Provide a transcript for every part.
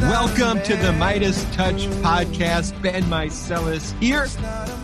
Welcome to the Meidas Touch podcast. Ben Meiselas here,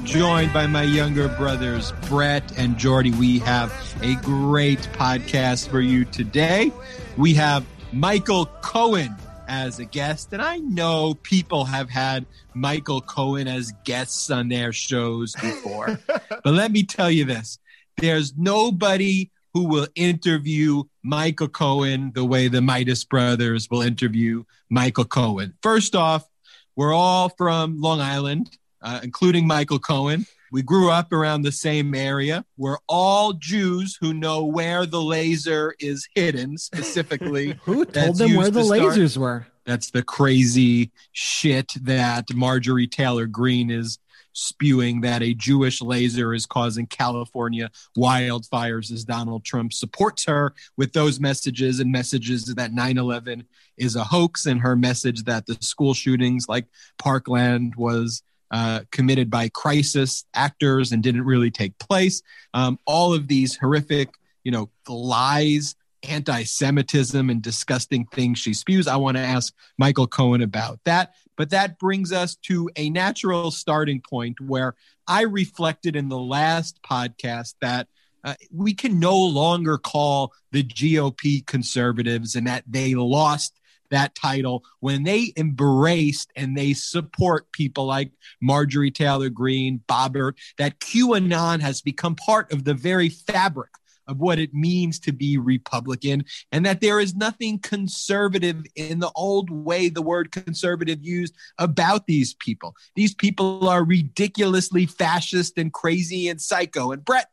joined by my younger brothers, Brett and Jordy. We have a great podcast for you today. We have Michael Cohen as a guest, and I know people have had Michael Cohen as guests on their shows before. but let me tell you this there's nobody who will interview Michael Cohen the way the Meidas brothers will interview Michael Cohen. First off, we're all from Long Island, uh, including Michael Cohen. We grew up around the same area. We're all Jews who know where the laser is hidden, specifically. who told them where the lasers were? That's the crazy shit that Marjorie Taylor Greene is spewing that a Jewish laser is causing California wildfires as Donald Trump supports her with those messages and messages that 9 11 is a hoax and her message that the school shootings like Parkland was. Uh, committed by crisis actors and didn't really take place. Um, all of these horrific, you know, lies anti-Semitism and disgusting things she spews. I want to ask Michael Cohen about that. But that brings us to a natural starting point where I reflected in the last podcast that uh, we can no longer call the GOP conservatives and that they lost that title when they embraced and they support people like Marjorie Taylor Greene, Boebert, that QAnon has become part of the very fabric of what it means to be Republican, and that there is nothing conservative in the old way the word conservative used about these people. These people are ridiculously fascist and crazy and psycho. And Brett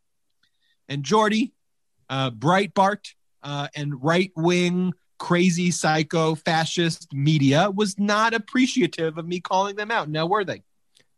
and Jordy, uh, Breitbart, uh, and right wing crazy psycho fascist media was not appreciative of me calling them out. Now, were they?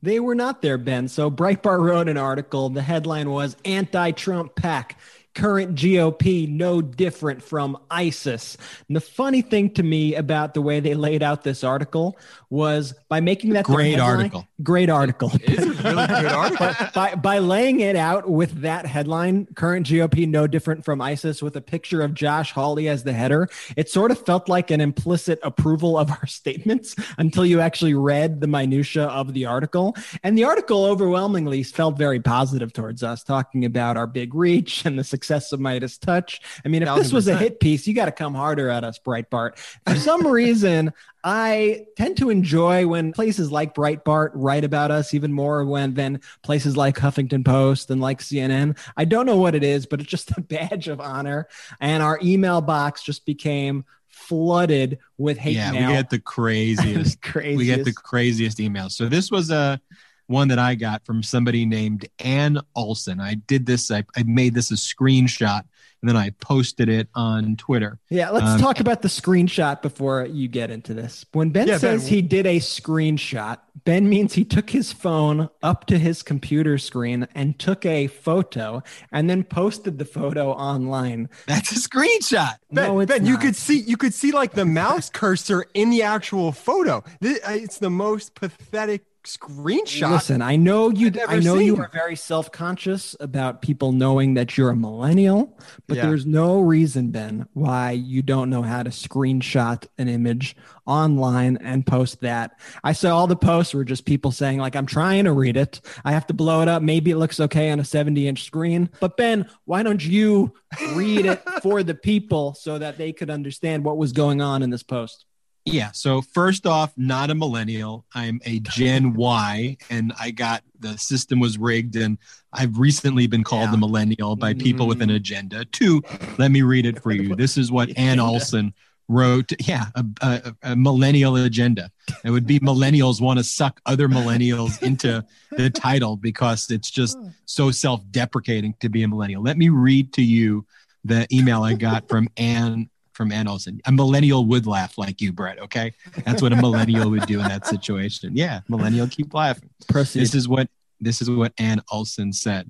They were not there, Ben. So Breitbart wrote an article. The headline was Anti Trump PAC current GOP no different from ISIS. And the funny thing to me about the way they laid out this article was by making that great headline, article. Great article. It's a really good article. by, by laying it out with that headline, current GOP no different from ISIS, with a picture of Josh Hawley as the header, it sort of felt like an implicit approval of our statements until you actually read the minutia of the article. And the article overwhelmingly felt very positive towards us, talking about our big reach and the success of Meidas Touch. I mean, if 100%. this was a hit piece, you got to come harder at us, Breitbart. For some reason, I tend to enjoy when places like Breitbart write about us even more when than places like Huffington Post and like CNN. I don't know what it is, but it's just a badge of honor. And our email box just became flooded with hate yeah, mail. we get the craziest, craziest. We get the craziest emails. So this was a one that I got from somebody named Ann Olson. I did this. I, I made this a screenshot and then I posted it on Twitter. Yeah, let's um, talk about the screenshot before you get into this. When Ben yeah, says ben, he did a screenshot, Ben means he took his phone up to his computer screen and took a photo and then posted the photo online. That's a screenshot. Ben, no, ben you could see you could see like the mouse cursor in the actual photo. Uh, it's the most pathetic screenshot. Listen, I know you. I know seen. you are very self conscious about people knowing that you're a millennial, but yeah. there's no reason, Ben, why you don't know how to screenshot an image online and post that. I saw all the posts were just people saying like, "I'm trying to read it. I have to blow it up. Maybe it looks okay on a 70 inch screen." But Ben, why don't you read it for the people so that they could understand what was going on in this post? Yeah. So first off, not a millennial. I'm a Gen Y, and I got the system was rigged, and I've recently been called yeah. a millennial by people mm. with an mm. agenda. Two, let me read it for you. This is what Ann Olson wrote. Yeah, a, a, a millennial agenda. It would be millennials want to suck other millennials into the title because it's just so self-deprecating to be a millennial. Let me read to you the email I got from Ann from Ann Olson. A millennial would laugh like you, Brett. Okay, that's what a millennial would do in that situation. Yeah, millennial keep laughing. Proceed. This is what this is what Ann Olson said.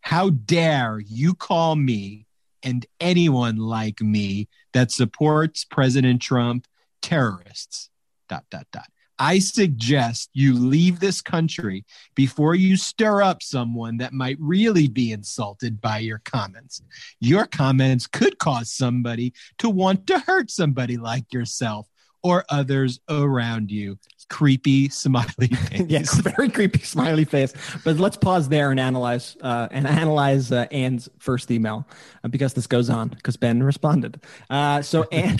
How dare you call me and anyone like me that supports President Trump terrorists? Dot dot dot. I suggest you leave this country before you stir up someone that might really be insulted by your comments. Your comments could cause somebody to want to hurt somebody like yourself or others around you. Creepy smiley face. yes, very creepy smiley face. But let's pause there and analyze uh, and analyze uh, Anne's first email uh, because this goes on because Ben responded. Uh, so Anne,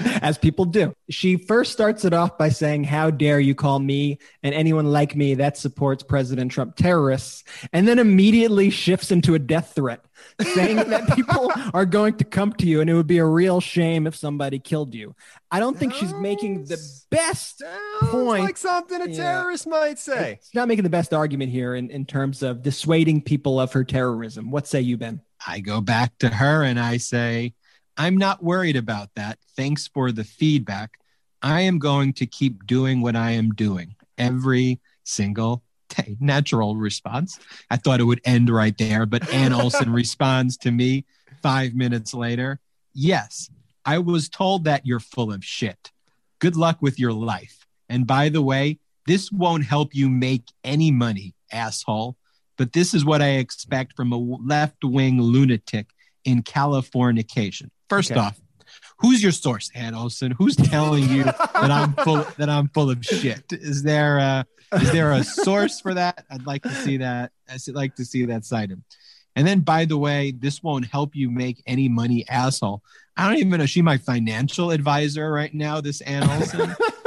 as people do, she first starts it off by saying, "How dare you call me and anyone like me that supports President Trump terrorists?" And then immediately shifts into a death threat, saying that people are going to come to you and it would be a real shame if somebody killed you. I don't think she's making the best Sounds point. like something a Yeah. terrorist might say. She's not making the best argument here in, in terms of dissuading people of her terrorism. What say you, Ben? I go back to her and I say, I'm not worried about that. Thanks for the feedback. I am going to keep doing what I am doing every single day. Natural response. I thought it would end right there, but Ann Olson responds to me five minutes later Yes, I was told that you're full of shit. Good luck with your life. And by the way, this won't help you make any money, asshole but this is what I expect from a left wing lunatic in Californication. First Okay. off, who's your source, Ann Olson? Who's telling you that I'm full that I'm full of shit? Is there a is there a source for that? I'd like to see that. I'd like to see that cited. And then, by the way, this won't help you make any money, asshole. I don't even know. She my financial advisor right now? This Ann Olson.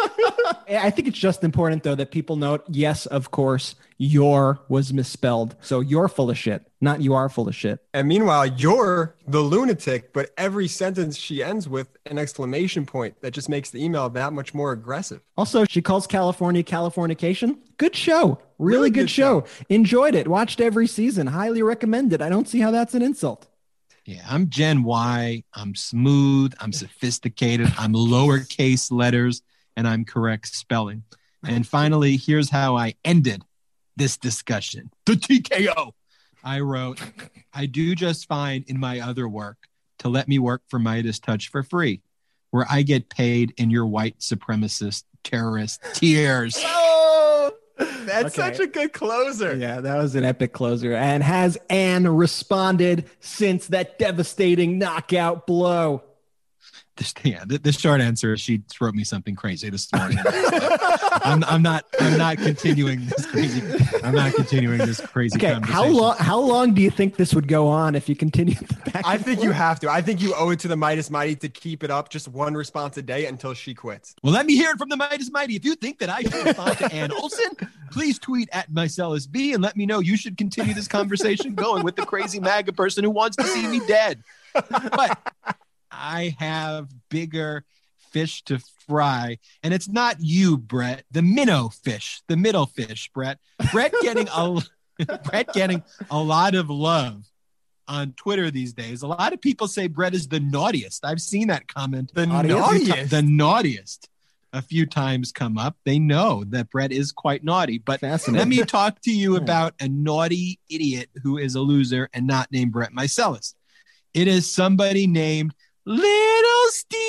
I think it's just important, though, that people note yes, of course, your was misspelled. So you're full of shit, not you are full of shit. And meanwhile, you're the lunatic, but every sentence she ends with an exclamation point that just makes the email that much more aggressive. Also, she calls California Californication. Good show. Really, Really good, good show. Enjoyed it. Watched every season. Highly recommended. I don't see how that's an insult. Yeah, I'm Gen Y. I'm smooth. I'm sophisticated. I'm lowercase letters and I'm correct spelling. And finally, here's how I ended this discussion the TKO. I wrote, I do just fine in my other work to let me work for Meidas Touch for free, where I get paid in your white supremacist terrorist tears. Oh, that's Okay. such a good closer. Yeah, that was an epic closer. And has Anne responded since that devastating knockout blow? This, yeah, the, the short answer is she wrote me something crazy this morning. I'm, I'm not. I'm not continuing this crazy. I'm not continuing this crazy. Okay, conversation. how long? How long do you think this would go on if you continued the back? I and think you have to. I think you owe it to the Meidas Mighty to keep it up just one response a day until she quits. Well, let me hear it from the Meidas Mighty. If you think that I should respond to Ann Olson, please tweet at Meiselas B and let me know you should continue this conversation going with the crazy MAGA person who wants to see me dead. But I have bigger fish to fry, and it's not you, Brett. The minnow fish, the middle fish, Brett. Brett getting a Brett getting a lot of love on Twitter these days. A lot of people say Brett is the naughtiest. I've seen that comment The Audience? naughtiest. the naughtiest a few times come up. They know that Brett is quite naughty. But let me talk to you about a naughty idiot who is a loser and not named Brett Meiselas. It is somebody named Little Stevie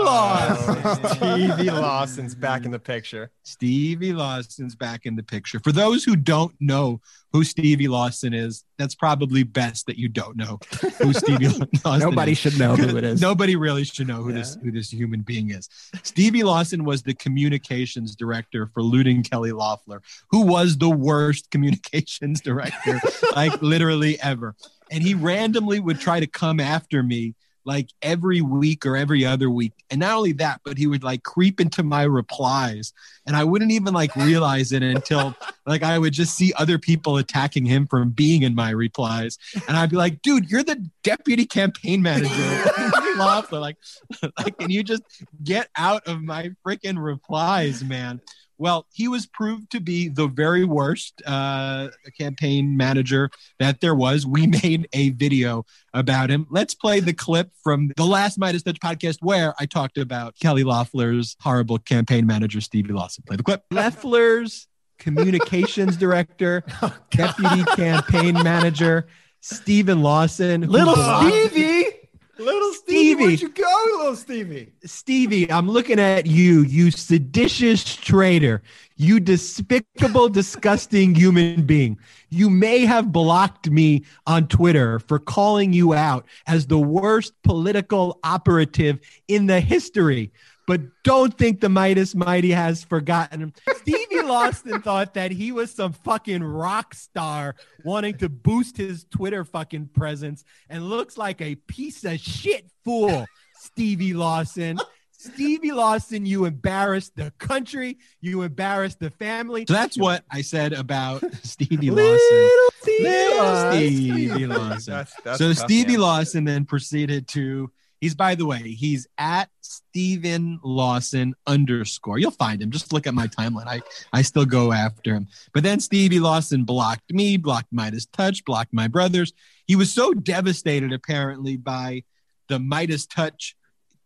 Lawson. Oh, Stevie Lawson's back in the picture. Stevie Lawson's back in the picture. For those who don't know who Stevie Lawson is, that's probably best that you don't know who Stevie Lawson is. Nobody is. should know who it is. Nobody really should know who this who this human being is. Stevie Lawson was the communications director for Looting Kelly Loeffler, who was the worst communications director, like literally ever. And he randomly would try to come after me like every week or every other week. And not only that, but he would like creep into my replies. And I wouldn't even like realize it until like I would just see other people attacking him from being in my replies. And I'd be like, dude, you're the deputy campaign manager. Like, like, can you just get out of my freaking replies, man? Well, he was proved to be the very worst uh, campaign manager that there was. We made a video about him. Let's play the clip from the last Meidas Touch podcast where I talked about Kelly Loeffler's horrible campaign manager, Stevie Lawson. Play the clip. Loeffler's communications director, deputy campaign manager, Stephen Lawson. Little Stevie. Little Stevie. Stevie, where'd you go, little Stevie? Stevie, I'm looking at you, you seditious traitor, you despicable, disgusting human being. You may have blocked me on Twitter for calling you out as the worst political operative in the history. But don't think the Meidas Mighty has forgotten him. Stevie Lawson thought that he was some fucking rock star wanting to boost his Twitter fucking presence and looks like a piece of shit fool, Stevie Lawson. Stevie Lawson, you embarrassed the country, you embarrassed the family. So that's what I said about Stevie Lawson. Little Stevie Lawson. That's, that's so tough, Stevie man. Lawson then proceeded to he's by the way, he's at Steven Lawson underscore. You'll find him. Just look at my timeline. I, I still go after him. But then Stevie Lawson blocked me, blocked Meidas Touch, blocked my brothers. He was so devastated apparently by the Meidas Touch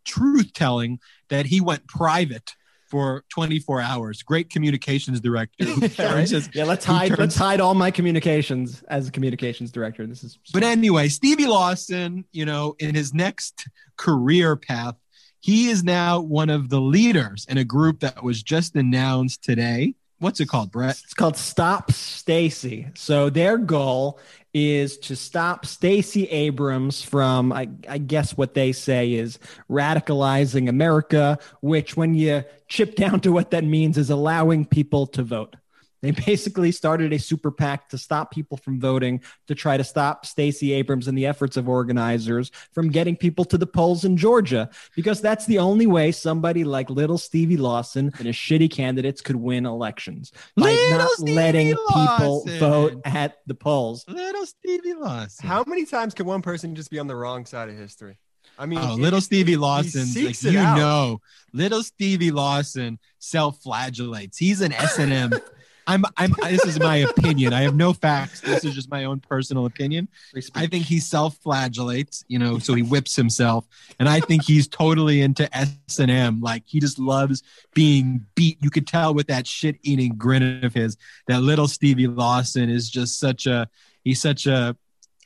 truth telling that he went private for 24 hours. Great communications director. who turns his- Yeah, let's hide. turns- Let's hide all my communications as a communications director. This is. But anyway, Stevie Lawson, you know, in his next career path, he is now one of the leaders in a group that was just announced today. What's it called, Brett? It's called Stop Stacy. So their goal is to stop Stacey Abrams from, I, I guess, what they say is radicalizing America. Which, when you chip down to what that means, is allowing people to vote. They basically started a super PAC to stop people from voting, to try to stop Stacey Abrams and the efforts of organizers from getting people to the polls in Georgia, because that's the only way somebody like little Stevie Lawson and his shitty candidates could win elections by Little not Stevie letting people vote at the polls. Little Stevie Lawson. How many times can one person just be on the wrong side of history? I mean, Oh, it- little Stevie Lawson, like you out. know, little Stevie Lawson self-flagellates. He's an S and M. I'm, I'm. This is my opinion. I have no facts. This is just my own personal opinion. I think he self-flagellates, you know, so he whips himself, and I think he's totally into S and M. Like he just loves being beat. You could tell with that shit-eating grin of his that little Stevie Lawson is just such a. He's such a.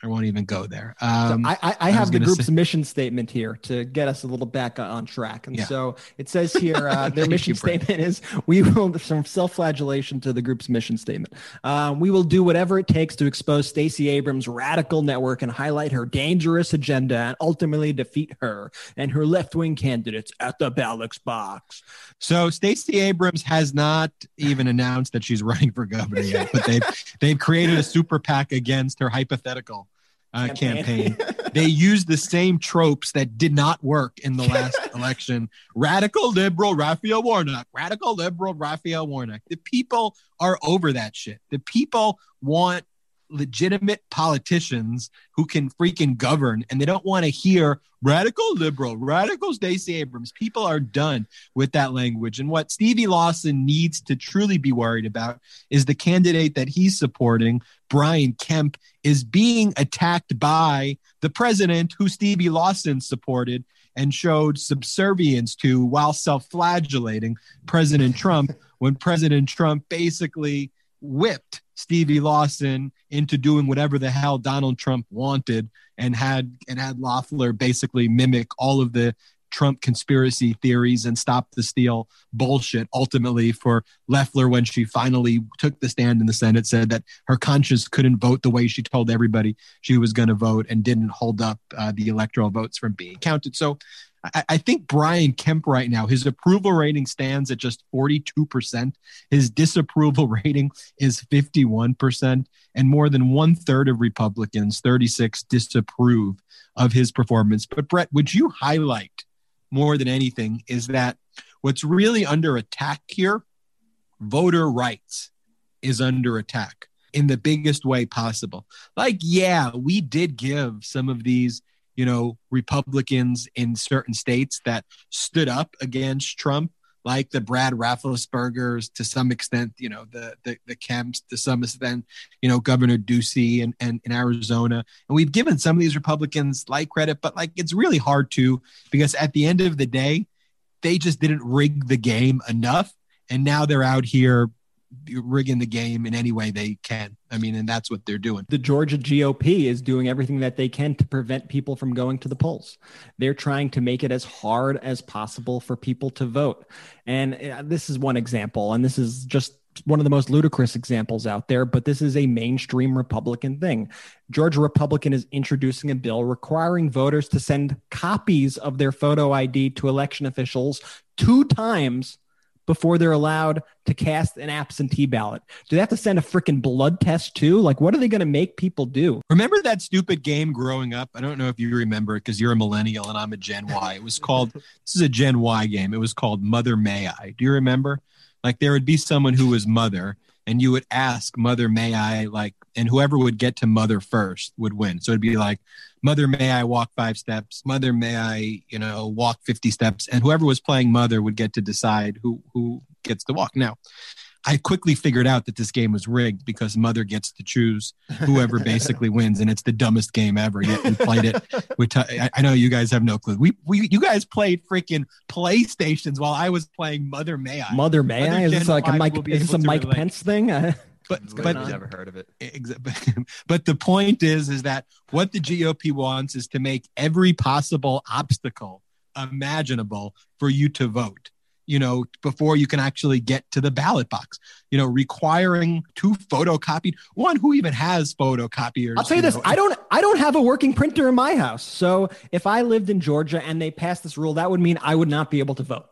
I won't even go there. Um, I, I, I I have the group's say- mission statement here to get us a little back on track. And Yeah. so it says here uh, their mission statement is we will, from self flagellation to the group's mission statement. Uh, we will do whatever it takes to expose Stacey Abrams' radical network and highlight her dangerous agenda and ultimately defeat her and her left wing candidates at the ballot box. So Stacey Abrams has not even announced that she's running for governor yet, but they've they've created a super PAC against her hypothetical uh, campaign. they used the same tropes that did not work in the last election. Radical liberal Raphael Warnock. Radical liberal Raphael Warnock. The people are over that shit. The people want legitimate politicians who can freaking govern and they don't want to hear radical liberal radical Stacey Abrams. People are done with that language. And what Stevie Lawson needs to truly be worried about is the candidate that he's supporting Brian Kemp is being attacked by the president who Stevie Lawson supported and showed subservience to while self-flagellating President Trump when President Trump basically whipped Stevie Lawson into doing whatever the hell Donald Trump wanted and had and had Loeffler basically mimic all of the Trump conspiracy theories and stop the steal bullshit ultimately for Loeffler when she finally took the stand in the Senate said that her conscience couldn't vote the way she told everybody she was going to vote and didn't hold up uh, the electoral votes from being counted. So I, I think Brian Kemp right now, his approval rating stands at just 42%. His disapproval rating is 51%. And more than one third of Republicans, 36, disapprove of his performance. But Brett, would you highlight more than anything is that what's really under attack here, voter rights is under attack in the biggest way possible. Like, yeah, we did give some of these you know, Republicans in certain states that stood up against Trump, like the Brad Raffenspergers to some extent, you know, the, the, the Kemps to some extent, you know, Governor Ducey and, and in Arizona. And we've given some of these Republicans like credit, but like it's really hard to because at the end of the day, they just didn't rig the game enough. And now they're out here rigging the game in any way they can. I mean, and that's what they're doing. The Georgia GOP is doing everything that they can to prevent people from going to the polls. They're trying to make it as hard as possible for people to vote. And uh, this is one example, and this is just one of the most ludicrous examples out there, but this is a mainstream Republican thing. Georgia Republican is introducing a bill requiring voters to send copies of their photo ID to election officials two times before they're allowed to cast an absentee ballot? Do they have to send a freaking blood test too? Like, what are they going to make people do? Remember that stupid game growing up? I don't know if you remember it because you're a millennial and I'm a Gen Y. It was called, this is a Gen Y game. It was called Mother May I. Do you remember? Like, there would be someone who was mother and you would ask mother may i like and whoever would get to mother first would win so it'd be like mother may i walk five steps mother may i you know walk 50 steps and whoever was playing mother would get to decide who who gets to walk now I quickly figured out that this game was rigged because mother gets to choose whoever basically wins, and it's the dumbest game ever. Yet we played it. We t- I know you guys have no clue. We, we you guys played freaking PlayStations while I was playing Mother May I. Mother May I? Is this like a Mike? Is this a Mike Pence thing? but but I've never heard of it. But the point is, is that what the GOP wants is to make every possible obstacle imaginable for you to vote you know, before you can actually get to the ballot box. You know, requiring two photocopied one who even has photocopiers. I'll tell you, you this: know? I don't, I don't have a working printer in my house. So if I lived in Georgia and they passed this rule, that would mean I would not be able to vote.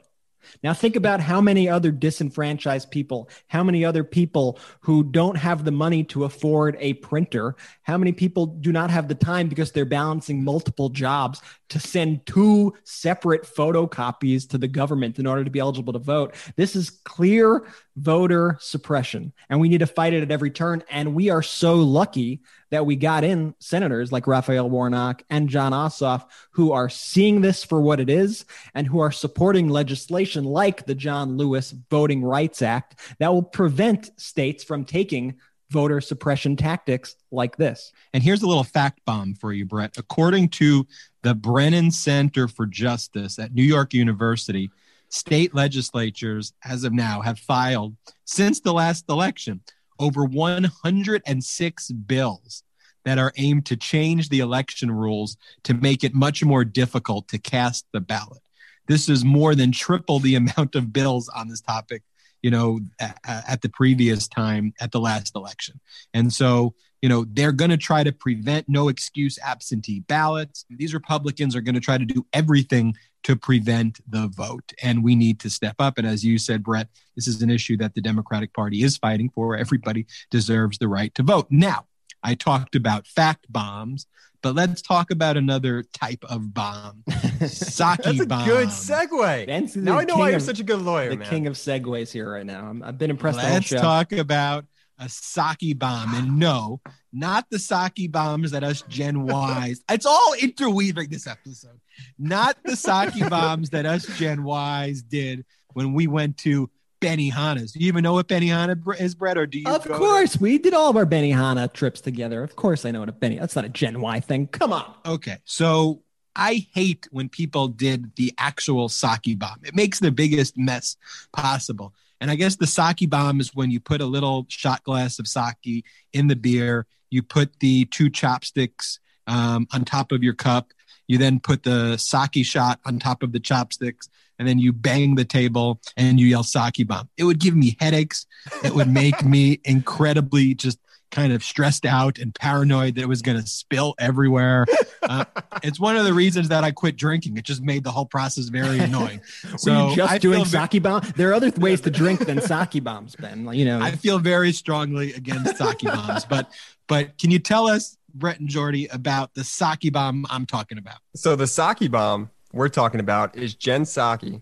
Now, think about how many other disenfranchised people, how many other people who don't have the money to afford a printer, how many people do not have the time because they're balancing multiple jobs to send two separate photocopies to the government in order to be eligible to vote. This is clear voter suppression, and we need to fight it at every turn. And we are so lucky that we got in senators like Raphael Warnock and Jon Ossoff who are seeing this for what it is and who are supporting legislation like the John Lewis Voting Rights Act that will prevent states from taking voter suppression tactics like this. And here's a little fact bomb for you, Brett. According to the Brennan Center for Justice at New York University, state legislatures, as of now, have filed since the last election over 106 bills that are aimed to change the election rules to make it much more difficult to cast the ballot. This is more than triple the amount of bills on this topic, you know, at, at the previous time at the last election. And so, you know, they're going to try to prevent no excuse absentee ballots. These Republicans are going to try to do everything to prevent the vote. And we need to step up. And as you said, Brett, this is an issue that the Democratic Party is fighting for. Everybody deserves the right to vote. Now, I talked about fact bombs, but let's talk about another type of bomb. Sake That's a bomb. good segue. now I know why you're such a good lawyer, the man. king of segues here right now. i have been impressed. Let's talk about a sake bomb. And no, not the sake bombs that us Gen Ys. It's all interweaving this episode. Not the sake bombs that us Gen Ys did when we went to Benihana's. Do you even know what Benihana is, Brett, or do you? Of course, to- we did all of our Benihana trips together. Of course, I know what a Benny. That's not a Gen Y thing. Come on. Okay, so I hate when people did the actual sake bomb. It makes the biggest mess possible. And I guess the sake bomb is when you put a little shot glass of sake in the beer, you put the two chopsticks um, on top of your cup, you then put the sake shot on top of the chopsticks, and then you bang the table and you yell sake bomb. It would give me headaches. It would make me incredibly just kind of stressed out and paranoid that it was going to spill everywhere. Uh, it's one of the reasons that I quit drinking. It just made the whole process very annoying. So Were just I doing sake bomb? There are other ways to drink than sake bombs, Ben. You know, I feel very strongly against sake bombs, but but can you tell us, Brett and Jordy, about the sake bomb I'm talking about? So the sake bomb we're talking about is Jen Psaki,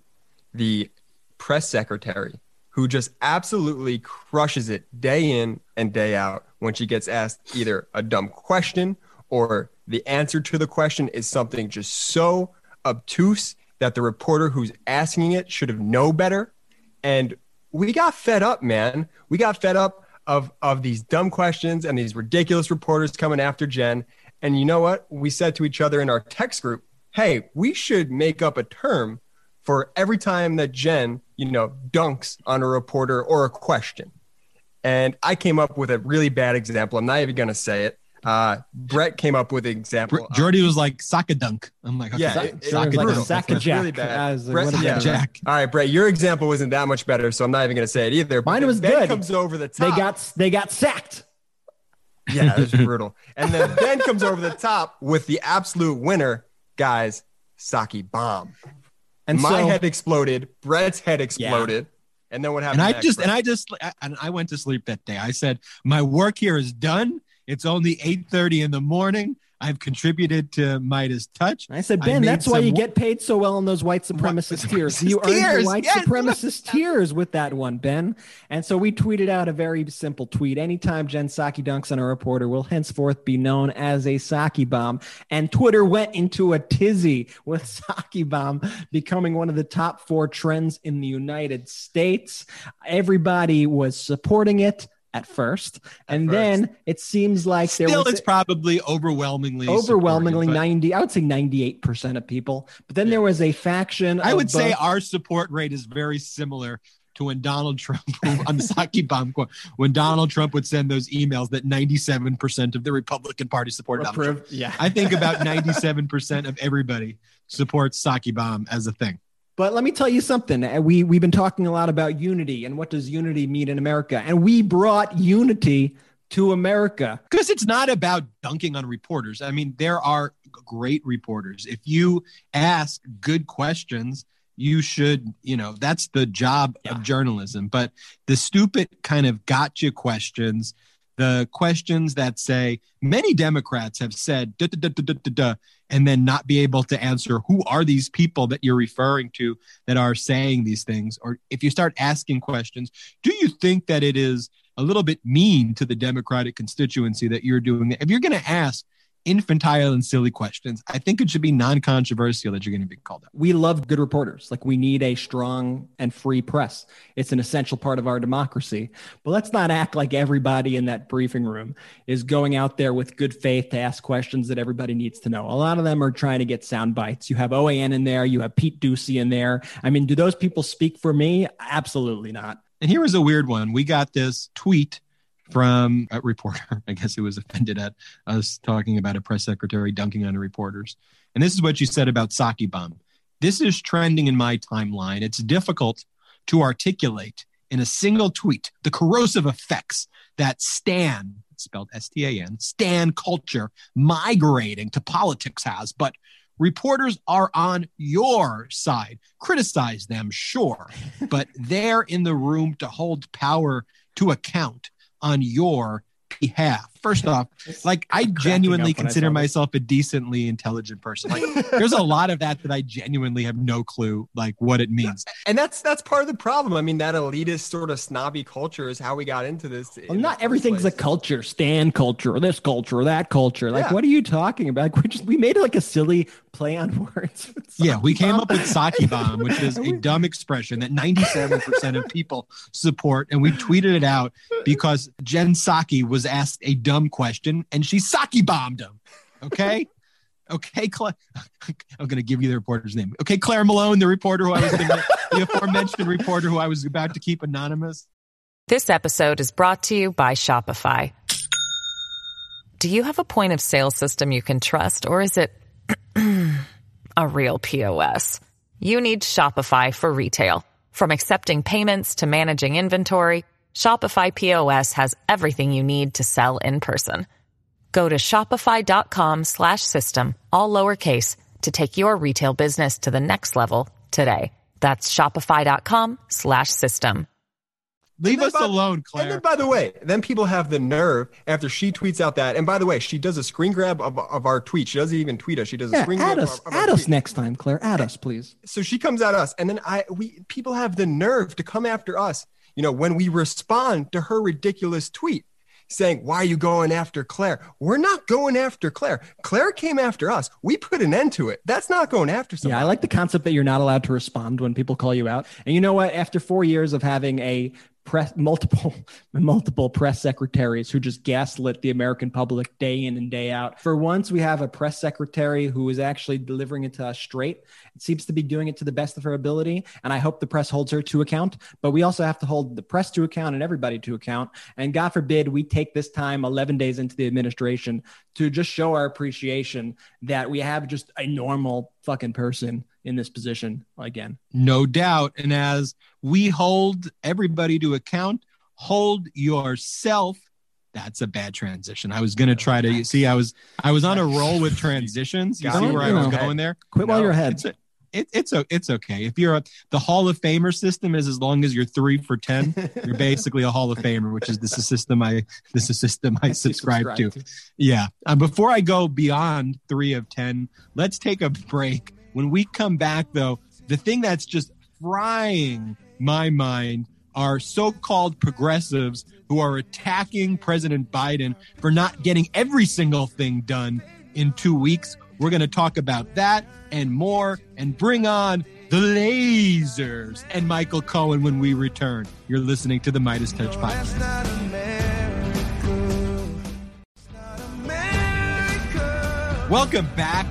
the press secretary, who just absolutely crushes it day in and day out when she gets asked either a dumb question or the answer to the question is something just so obtuse that the reporter who's asking it should have known better and we got fed up, man. We got fed up of of these dumb questions and these ridiculous reporters coming after Jen. And you know what? We said to each other in our text group, "Hey, we should make up a term for every time that Jen, you know, dunks on a reporter or a question." And I came up with a really bad example. I'm not even going to say it. Uh, Brett came up with an example. Br- Jordy was like sock dunk. I'm like, okay, Yeah, sock- it- it dunk. like a sack of It's jack. really bad. As- Brett- what is yeah. Jack. All right, Brett, your example wasn't that much better, so I'm not even going to say it either. But Mine then was ben good. comes over the top. They got they got sacked. Yeah, it was brutal. And then Ben comes over the top with the absolute winner, guys, Psaki bomb. And My so, head exploded, Brett's head exploded. And then what happened? And I just and I just I- and I went to sleep that day. I said my work here is done. It's only 8:30 in the morning. I've contributed to Meidas Touch. I said, Ben, made that's why you get paid so well in those white supremacist tears. You earned white yes. supremacist tears with that one, Ben. And so we tweeted out a very simple tweet. Anytime Jen Psaki dunks on a reporter will henceforth be known as a Psaki bomb. And Twitter went into a tizzy with Psaki bomb becoming one of the top four trends in the United States. Everybody was supporting it at first. and first. then it seems like there Still, was it's probably overwhelmingly overwhelmingly 90 i would say 98% of people but then there was a faction I would say our support rate is very similar to when Donald Trump on the Psaki bomb quote, when Donald Trump would send those emails that 97% of the Republican Party supported Donald Trump. approved yeah I think about 97% of everybody supports Psaki bomb as a thing. But let me tell you something Uh, we we've been talking a lot about unity and what does unity mean in america and we brought unity to america because it's not about dunking on reporters. I mean, there are great reporters. If you ask good questions, you should, you know, that's the job Yeah. of journalism. But the stupid kind of gotcha questions, the questions that say many Democrats have said, duh, duh, duh, and then not be able to answer who are these people that you're referring to that are saying these things. Or if you start asking questions, do you think that it is a little bit mean to the Democratic constituency that you're doing that? If you're going to ask infantile and silly questions, I think it should be non controversial that you're going to be called out. we love good reporters. Like we need a strong and free press. It's an essential part of our democracy. But let's not act like everybody in that briefing room is going out there with good faith to ask questions that everybody needs to know. A lot of them are trying to get sound bites. You have oan in there. You have pete Doocy in there. I mean do those people speak for me? Absolutely not. And here is a weird one. We got this tweet from a reporter, I guess who was offended at us talking about a press secretary dunking on reporters. And this is what she said about Psaki Bomb. This is trending in my timeline. It's difficult to articulate in a single tweet the corrosive effects that Stan, spelled S T A N, Stan culture migrating to politics has. But reporters are on your side. Criticize them, sure, but they're in the room to hold power to account on your behalf. First off, like I genuinely up I consider saw myself a decently intelligent person. Like there's a lot of that that I genuinely have no clue like what it means. and that's that's part of the problem. I mean, that elitist sort of snobby culture is how we got into this. well, the not first everything's a culture, stan culture, or this culture, or that culture. Like, Yeah. what are you talking about? Like, we just we made it like a silly play on words. Yeah, we Psaki came Bomb. up with Psaki Bomb, which is a dumb expression that 97% of people support. And we tweeted it out because Jen Psaki was asked a dumb question and she Psaki bombed him. Okay. Okay. I'm going to give you the reporter's name. Okay, Claire Malone, the reporter who I was gonna, the aforementioned reporter who I was about to keep anonymous. This episode is brought to you by Shopify. Do you have a point of sale system you can trust, or is it a real POS? You need Shopify for retail. From accepting payments to managing inventory, Shopify POS has everything you need to sell in person. Go to shopify.com slash system, all lowercase, to take your retail business to the next level today. That's shopify.com slash system. Leave us by- alone, Claire. And then, by the way, then people have the nerve after she tweets out that. And by the way, she does a screen grab of, of our tweet. She doesn't even tweet us. She does a Yeah, screen add grab us, of, of our add us tweet. next time, Claire. Add us, please. So she comes at us, and then I we people have the nerve to come after us. You know, when we respond to her ridiculous tweet. saying, Why are you going after Claire? We're not going after Claire. Claire came after us. We put an end to it. That's not going after someone. Yeah, I like the concept that you're not allowed to respond when people call you out. And you know what? After four years of having a press multiple multiple press secretaries who just gaslit the American public day in and day out. For once, we have a press secretary who is actually delivering it to us straight. It seems to be doing it to the best of her ability, and I hope the press holds her to account. But we also have to hold the press to account and everybody to account. And God forbid we take this time 11 days into the administration to just show our appreciation that we have just a normal fucking person in this position again. No doubt. And as we hold everybody to account, hold yourself. That's a bad transition. I was going to try to see. I was I was on a roll with transitions. You see where I was going there. Quit while No, you're ahead. It's a, it, it's a, it's okay. If you're a, the Hall of Famer system is as long as you're three for ten, you're basically a Hall of Famer, which is this is system I this is system I subscribe to. Yeah. Uh, before I go beyond three of 10, let's take a break. When we come back, though, the thing that's just frying my mind are so called progressives who are attacking President Biden for not getting every single thing done in two weeks. We're going to talk about that and more and bring on the lasers and Michael Cohen when we return. You're listening to the Meidas Touch podcast. That's not America. It's not America. Welcome back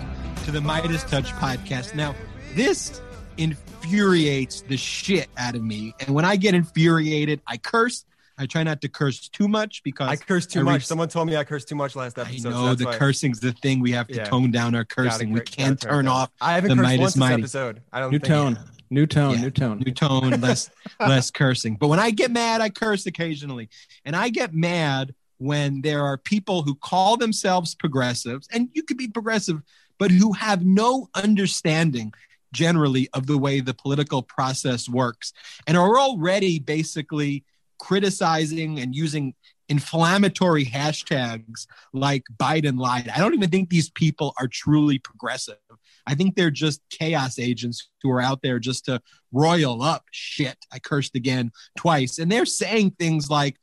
to the Meidas Touch podcast. Now, this infuriates the shit out of me. And when I get infuriated, I curse. I try not to curse too much because I curse too I much. reached- Someone told me I cursed too much last I episode. so know that's the why- cursing's the thing. We have to Yeah. tone down our Gotta cursing. we can't turn turn off I haven't the cursed Meidas once this Mighty. episode. I don't New think. tone, new tone, Yeah. new tone. new tone, less less cursing. But when I get mad, I curse occasionally. And I get mad when there are people who call themselves progressives, and you could be progressive, but who have no understanding generally of the way the political process works and are already basically criticizing and using inflammatory hashtags like Biden lied. I don't even think these people are truly progressive. I think they're just chaos agents who are out there just to royal up shit. I cursed again twice. And they're saying things like,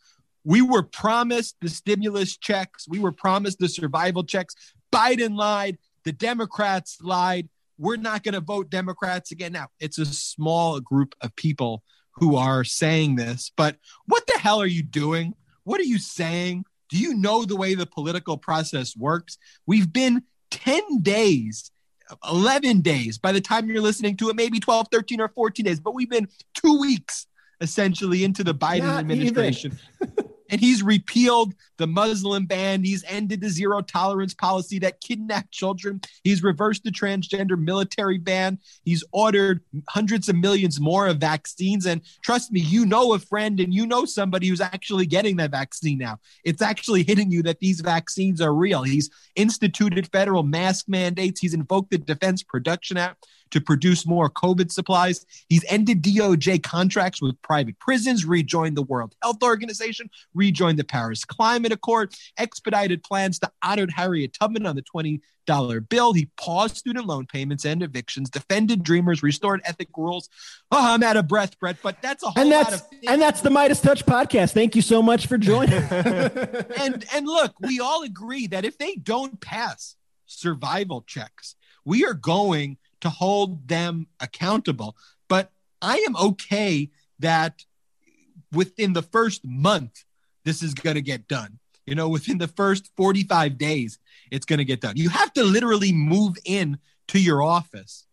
we were promised the stimulus checks, we were promised the survival checks. Biden lied, the Democrats lied. We're not going to vote Democrats again. Now, it's a small group of people who are saying this, but what the hell are you doing? What are you saying? Do you know the way the political process works? We've been 10 days 11 days by the time you're listening to it maybe 12 13 or 14 days but we've been two weeks essentially into the biden Not administration and he's repealed the muslim ban. He's ended the zero tolerance policy that kidnapped children. He's reversed the transgender military ban. He's ordered hundreds of millions more of vaccines. And trust me you know a friend and you know somebody who's actually getting that vaccine now. It's actually hitting you that these vaccines are real. He's instituted federal mask mandates. He's invoked the Defense Production Act to produce more COVID supplies. He's ended DOJ contracts with private prisons, rejoined the World Health Organization, rejoined the Paris Climate Accord, expedited plans to honor Harriet Tubman on the 20 dollar bill. He paused student loan payments and evictions, defended dreamers, restored ethic rules. Oh, I'm out of breath, Brett, but that's a whole And lot that's of things. and that's the Meidas Touch podcast. Thank you so much for joining. and and look, we all agree that if they don't pass survival checks, we are going to hold them accountable. But I am okay that within the first month, this is going to get done. You know, within the first 45 days, it's going to get done. You have to literally move in to your office,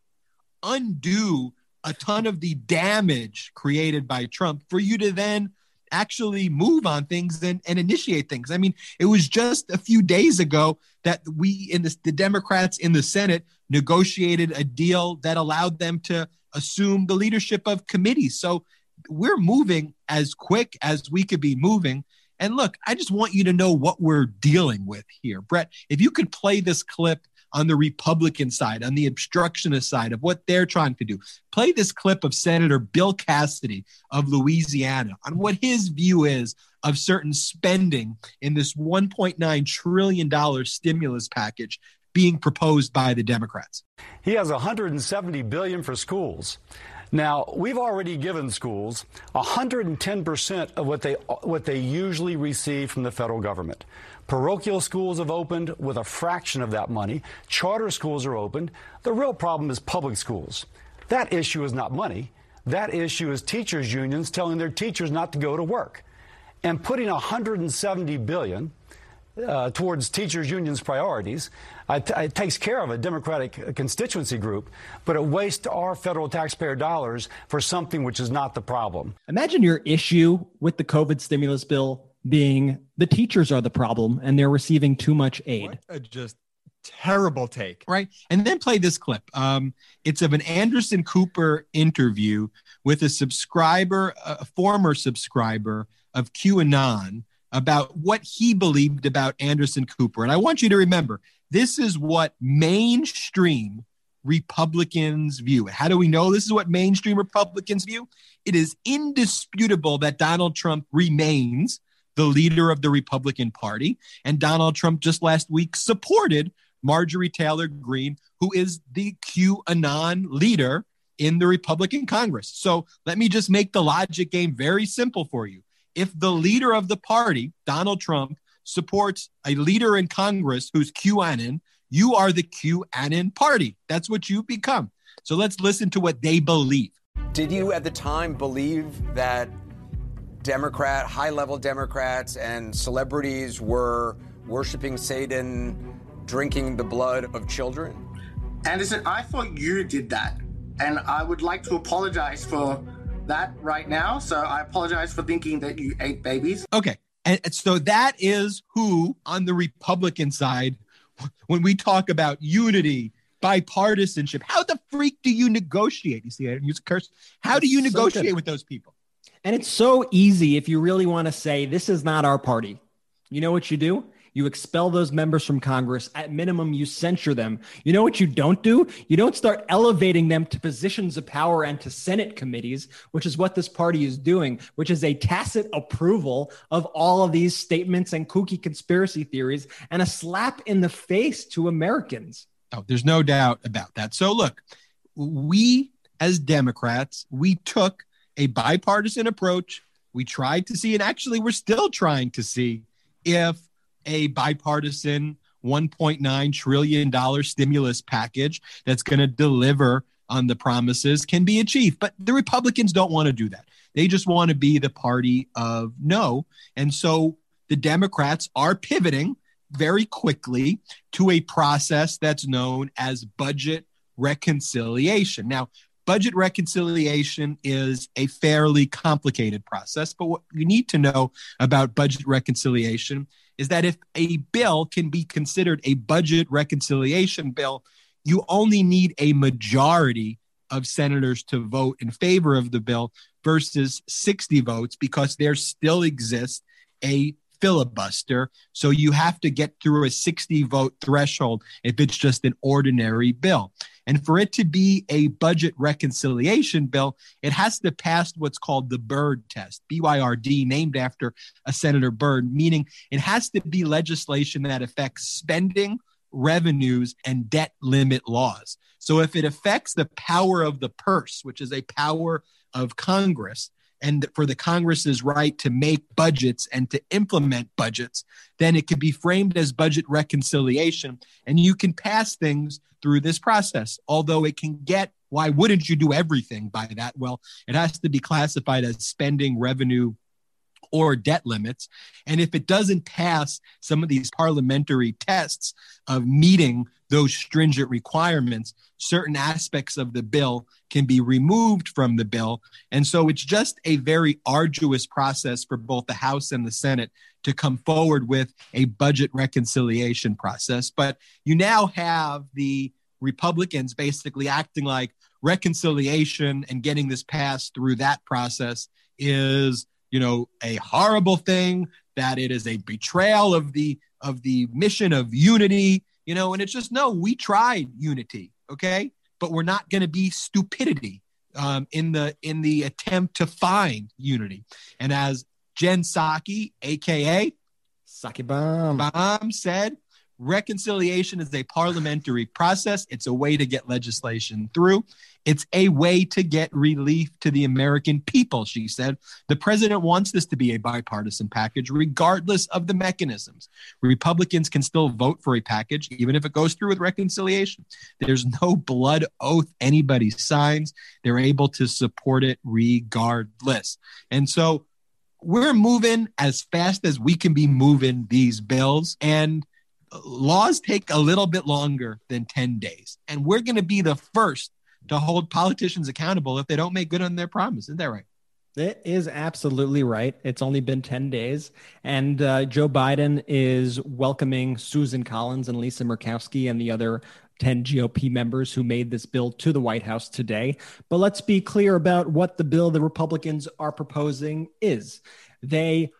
undo a ton of the damage created by Trump for you to then actually move on things and, and initiate things. I mean, it was just a few days ago that we in the, the Democrats in the Senate negotiated a deal that allowed them to assume the leadership of committees. So we're moving as quick as we could be moving. And look, I just want you to know what we're dealing with here. Brett, if you could play this clip on the Republican side, on the obstructionist side of what they're trying to do, play this clip of Senator Bill Cassidy of Louisiana on what his view is of certain spending in this $1.9 trillion stimulus package. being proposed by the Democrats. He has 170 billion for schools. Now, we've already given schools 110% of what they what they usually receive from the federal government. Parochial schools have opened with a fraction of that money. Charter schools are opened. The real problem is public schools. That issue is not money. That issue is teachers unions telling their teachers not to go to work. And putting 170 billion uh, towards teachers unions priorities it takes care of a democratic constituency group but it wastes our federal taxpayer dollars for something which is not the problem Imagine your issue with the COVID stimulus bill being the teachers are the problem and they're receiving too much aid. What a just terrible take. right? And then play this clip. Um, it's of an Anderson Cooper interview with a subscriber, a former subscriber of QAnon, about what he believed about Anderson Cooper. And I want you to remember this is what mainstream Republicans view. How do we know this is what mainstream Republicans view? It is indisputable that Donald Trump remains the leader of the Republican Party. And Donald Trump just last week supported Marjorie Taylor Greene, who is the QAnon leader in the Republican Congress. So let me just make the logic game very simple for you. If the leader of the party, Donald Trump, supports a leader in Congress who's QAnon, you are the QAnon party. That's what you become. So let's listen to what they believe. Did you at the time believe that Democrat, high level Democrats, and celebrities were worshiping Satan, drinking the blood of children? Anderson, I thought you did that. And I would like to apologize for that right now. So I apologize for thinking that you ate babies. Okay. And and so that is who on the Republican side, when we talk about unity, bipartisanship, how the freak do you negotiate? You see, I didn't use a curse. How do you negotiate good. with those people? And it's so easy if you really want to say, this is not our party. You know what you do? You expel those members from Congress. At minimum, you censure them. You know what you don't do? You don't start elevating them to positions of power and to Senate committees, which is what this party is doing, which is a tacit approval of all of these statements and kooky conspiracy theories and a slap in the face to Americans. Oh, there's no doubt about that. So look, we as Democrats, we took a bipartisan approach. We tried to see, and actually we're still trying to see if a bipartisan $1.9 trillion stimulus package that's going to deliver on the promises can be achieved. But the Republicans don't want to do that. They just want to be the party of no. And so the Democrats are pivoting very quickly to a process that's known as budget reconciliation. Now, budget reconciliation is a fairly complicated process, but what you need to know about budget reconciliation is that if a bill can be considered a budget reconciliation bill, you only need a majority of senators to vote in favor of the bill versus 60 votes because there still exists a filibuster. So you have to get through a 60 vote threshold if it's just an ordinary bill. And for it to be a budget reconciliation bill, it has to pass what's called the Byrd test, B Y R D, named after a Senator Byrd, meaning it has to be legislation that affects spending, revenues, and debt limit laws. So if it affects the power of the purse, which is a power of Congress, and for the Congress's right to make budgets and to implement budgets, then it could be framed as budget reconciliation. And you can pass things through this process, although it can get why wouldn't you do everything by that? Well, it has to be classified as spending, revenue, or debt limits. And if it doesn't pass some of these parliamentary tests of meeting those stringent requirements, certain aspects of the bill can be removed from the bill. And so it's just a very arduous process for both the House and the Senate to come forward with a budget reconciliation process. But you now have the Republicans basically acting like reconciliation and getting this passed through that process is you know a horrible thing that it is a betrayal of the of the mission of unity you know and it's just no we tried unity okay but we're not going to be stupidity um, in the in the attempt to find unity and as jen Psaki, aka Psaki bomb. Bomb said Reconciliation is a parliamentary process. It's a way to get legislation through. It's a way to get relief to the American people, she said. The president wants this to be a bipartisan package, regardless of the mechanisms. Republicans can still vote for a package, even if it goes through with reconciliation. There's no blood oath anybody signs. They're able to support it regardless. And so we're moving as fast as we can be moving these bills. And laws take a little bit longer than 10 days. And we're going to be the first to hold politicians accountable if they don't make good on their promise. Isn't that right? It is absolutely right. It's only been 10 days. And uh, Joe Biden is welcoming Susan Collins and Lisa Murkowski and the other 10 GOP members who made this bill to the White House today. But let's be clear about what the bill the Republicans are proposing is. They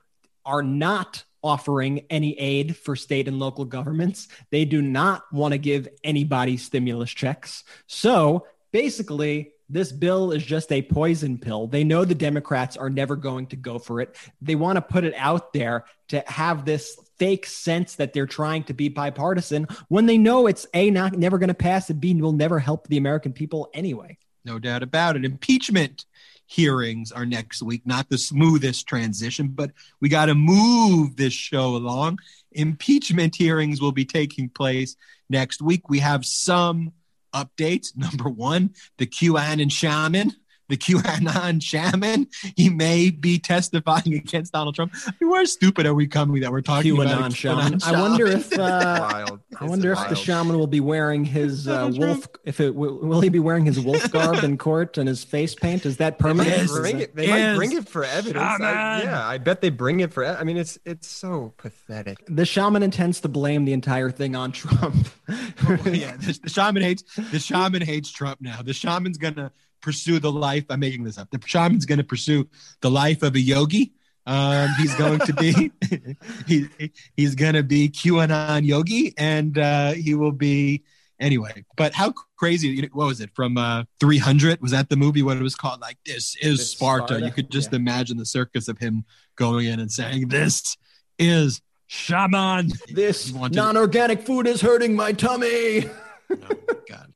are not offering any aid for state and local governments. They do not want to give anybody stimulus checks. So basically, this bill is just a poison pill. They know the Democrats are never going to go for it. They want to put it out there to have this fake sense that they're trying to be bipartisan when they know it's A, not never going to pass, and B, will never help the American people anyway. No doubt about it. Impeachment hearings are next week. Not the smoothest transition, but we got to move this show along. Impeachment hearings will be taking place next week. We have some updates. Number one, the QAnon shaman. The QAnon shaman, he may be testifying against Donald Trump. I mean, where stupid are we coming that we're talking about? a QAnon shaman. I wonder if uh, I wonder if the shaman will be wearing his uh, wolf. If it will, will he be wearing his wolf garb in court and his face paint? Is that permanent? Yes. Is bring it. They might bring it for evidence. I- yeah, I bet they bring it for. I mean, it's it's so pathetic. The shaman intends to blame the entire thing on Trump. yeah, the, the shaman hates the shaman hates Trump now. The shaman's gonna pursue the life. I'm making this up. The shaman's gonna pursue the life of a yogi. Um, he's going to be he, he's gonna be QAnon yogi, and uh, he will be anyway. But how crazy? What was it from uh, 300? Was that the movie? What it was called? Like this is Sparta. Sparta? You could just Yeah. imagine the circus of him going in and saying, "This is shaman." this non-organic food is hurting my tummy. Oh, God.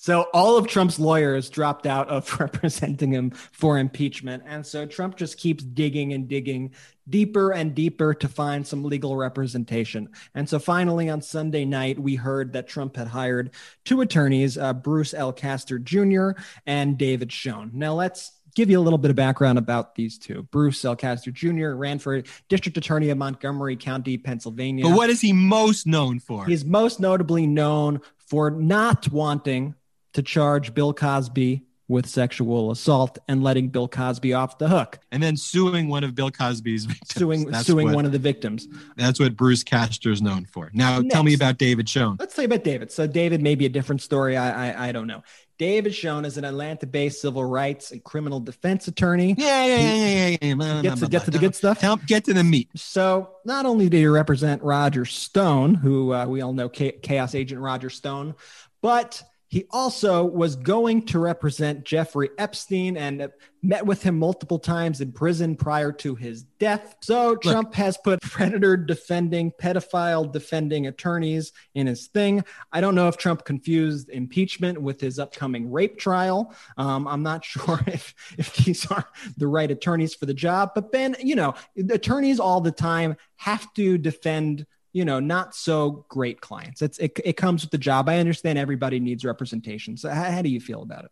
So all of Trump's lawyers dropped out of representing him for impeachment. And so Trump just keeps digging and digging deeper and deeper to find some legal representation. And so finally on Sunday night, we heard that Trump had hired two attorneys, uh, Bruce L. Castor Jr. and David Schoen. Now let's give you a little bit of background about these two. Bruce L. Castor Jr. ran for district attorney of Montgomery County, Pennsylvania. But what is he most known for? He's most notably known for not wanting to charge Bill Cosby with sexual assault and letting Bill Cosby off the hook, and then suing one of Bill Cosby's victims. suing that's suing what, one of the victims. That's what Bruce Castor is known for. Now, tell me about David Schoen. Let's say about David. So David may be a different story. I I, I don't know. David Schoen is an Atlanta-based civil rights and criminal defense attorney. Yeah, yeah, yeah, yeah, yeah. yeah. Get to get to the good stuff. Tell, get to the meat. So not only did he represent Roger Stone, who uh, we all know Chaos Agent Roger Stone, but he also was going to represent Jeffrey Epstein and met with him multiple times in prison prior to his death. So Trump has put predator defending, pedophile defending attorneys in his thing. I don't know if Trump confused impeachment with his upcoming rape trial. Um, I'm not sure if if these are the right attorneys for the job. But Ben, you know, attorneys all the time have to defend you know not so great clients it's it, it comes with the job i understand everybody needs representation so how, how do you feel about it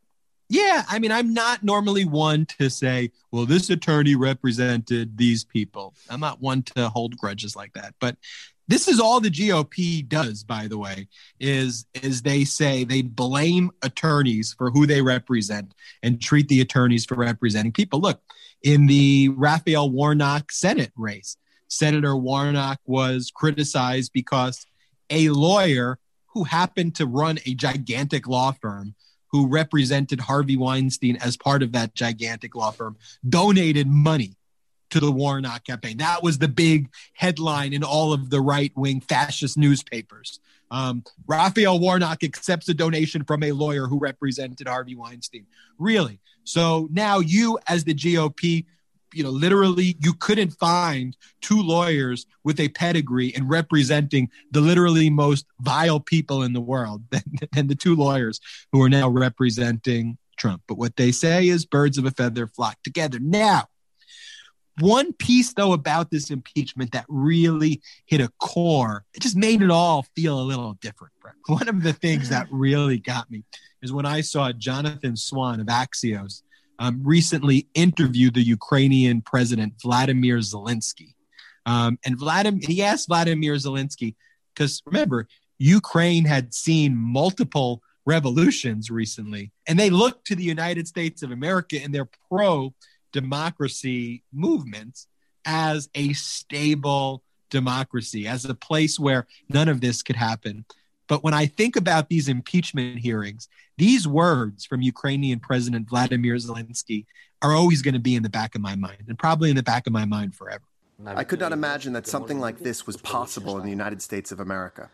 Yeah, I mean, I'm not normally one to say, well, this attorney represented these people. I'm not one to hold grudges like that. But this is all the GOP does, by the way, is is they say they blame attorneys for who they represent and treat the attorneys for representing people. Look, in the Raphael Warnock Senate race, Senator Warnock was criticized because a lawyer who happened to run a gigantic law firm who represented Harvey Weinstein as part of that gigantic law firm donated money to the Warnock campaign. That was the big headline in all of the right wing fascist newspapers. Um, Raphael Warnock accepts a donation from a lawyer who represented Harvey Weinstein. Really? So now you, as the GOP, you know, literally, you couldn't find two lawyers with a pedigree and representing the literally most vile people in the world than, than the two lawyers who are now representing Trump. But what they say is birds of a feather flock together. Now, one piece, though, about this impeachment that really hit a core, it just made it all feel a little different. One of the things that really got me is when I saw Jonathan Swan of Axios um, recently interviewed the Ukrainian president, Vladimir Zelensky. Um, and Vladimir, he asked Vladimir Zelensky, because remember, Ukraine had seen multiple revolutions recently, and they looked to the United States of America and their pro democracy movements as a stable democracy, as a place where none of this could happen. But when I think about these impeachment hearings, these words from Ukrainian President Vladimir Zelensky are always going to be in the back of my mind and probably in the back of my mind forever. I could not imagine that something like this was possible in the United States of America.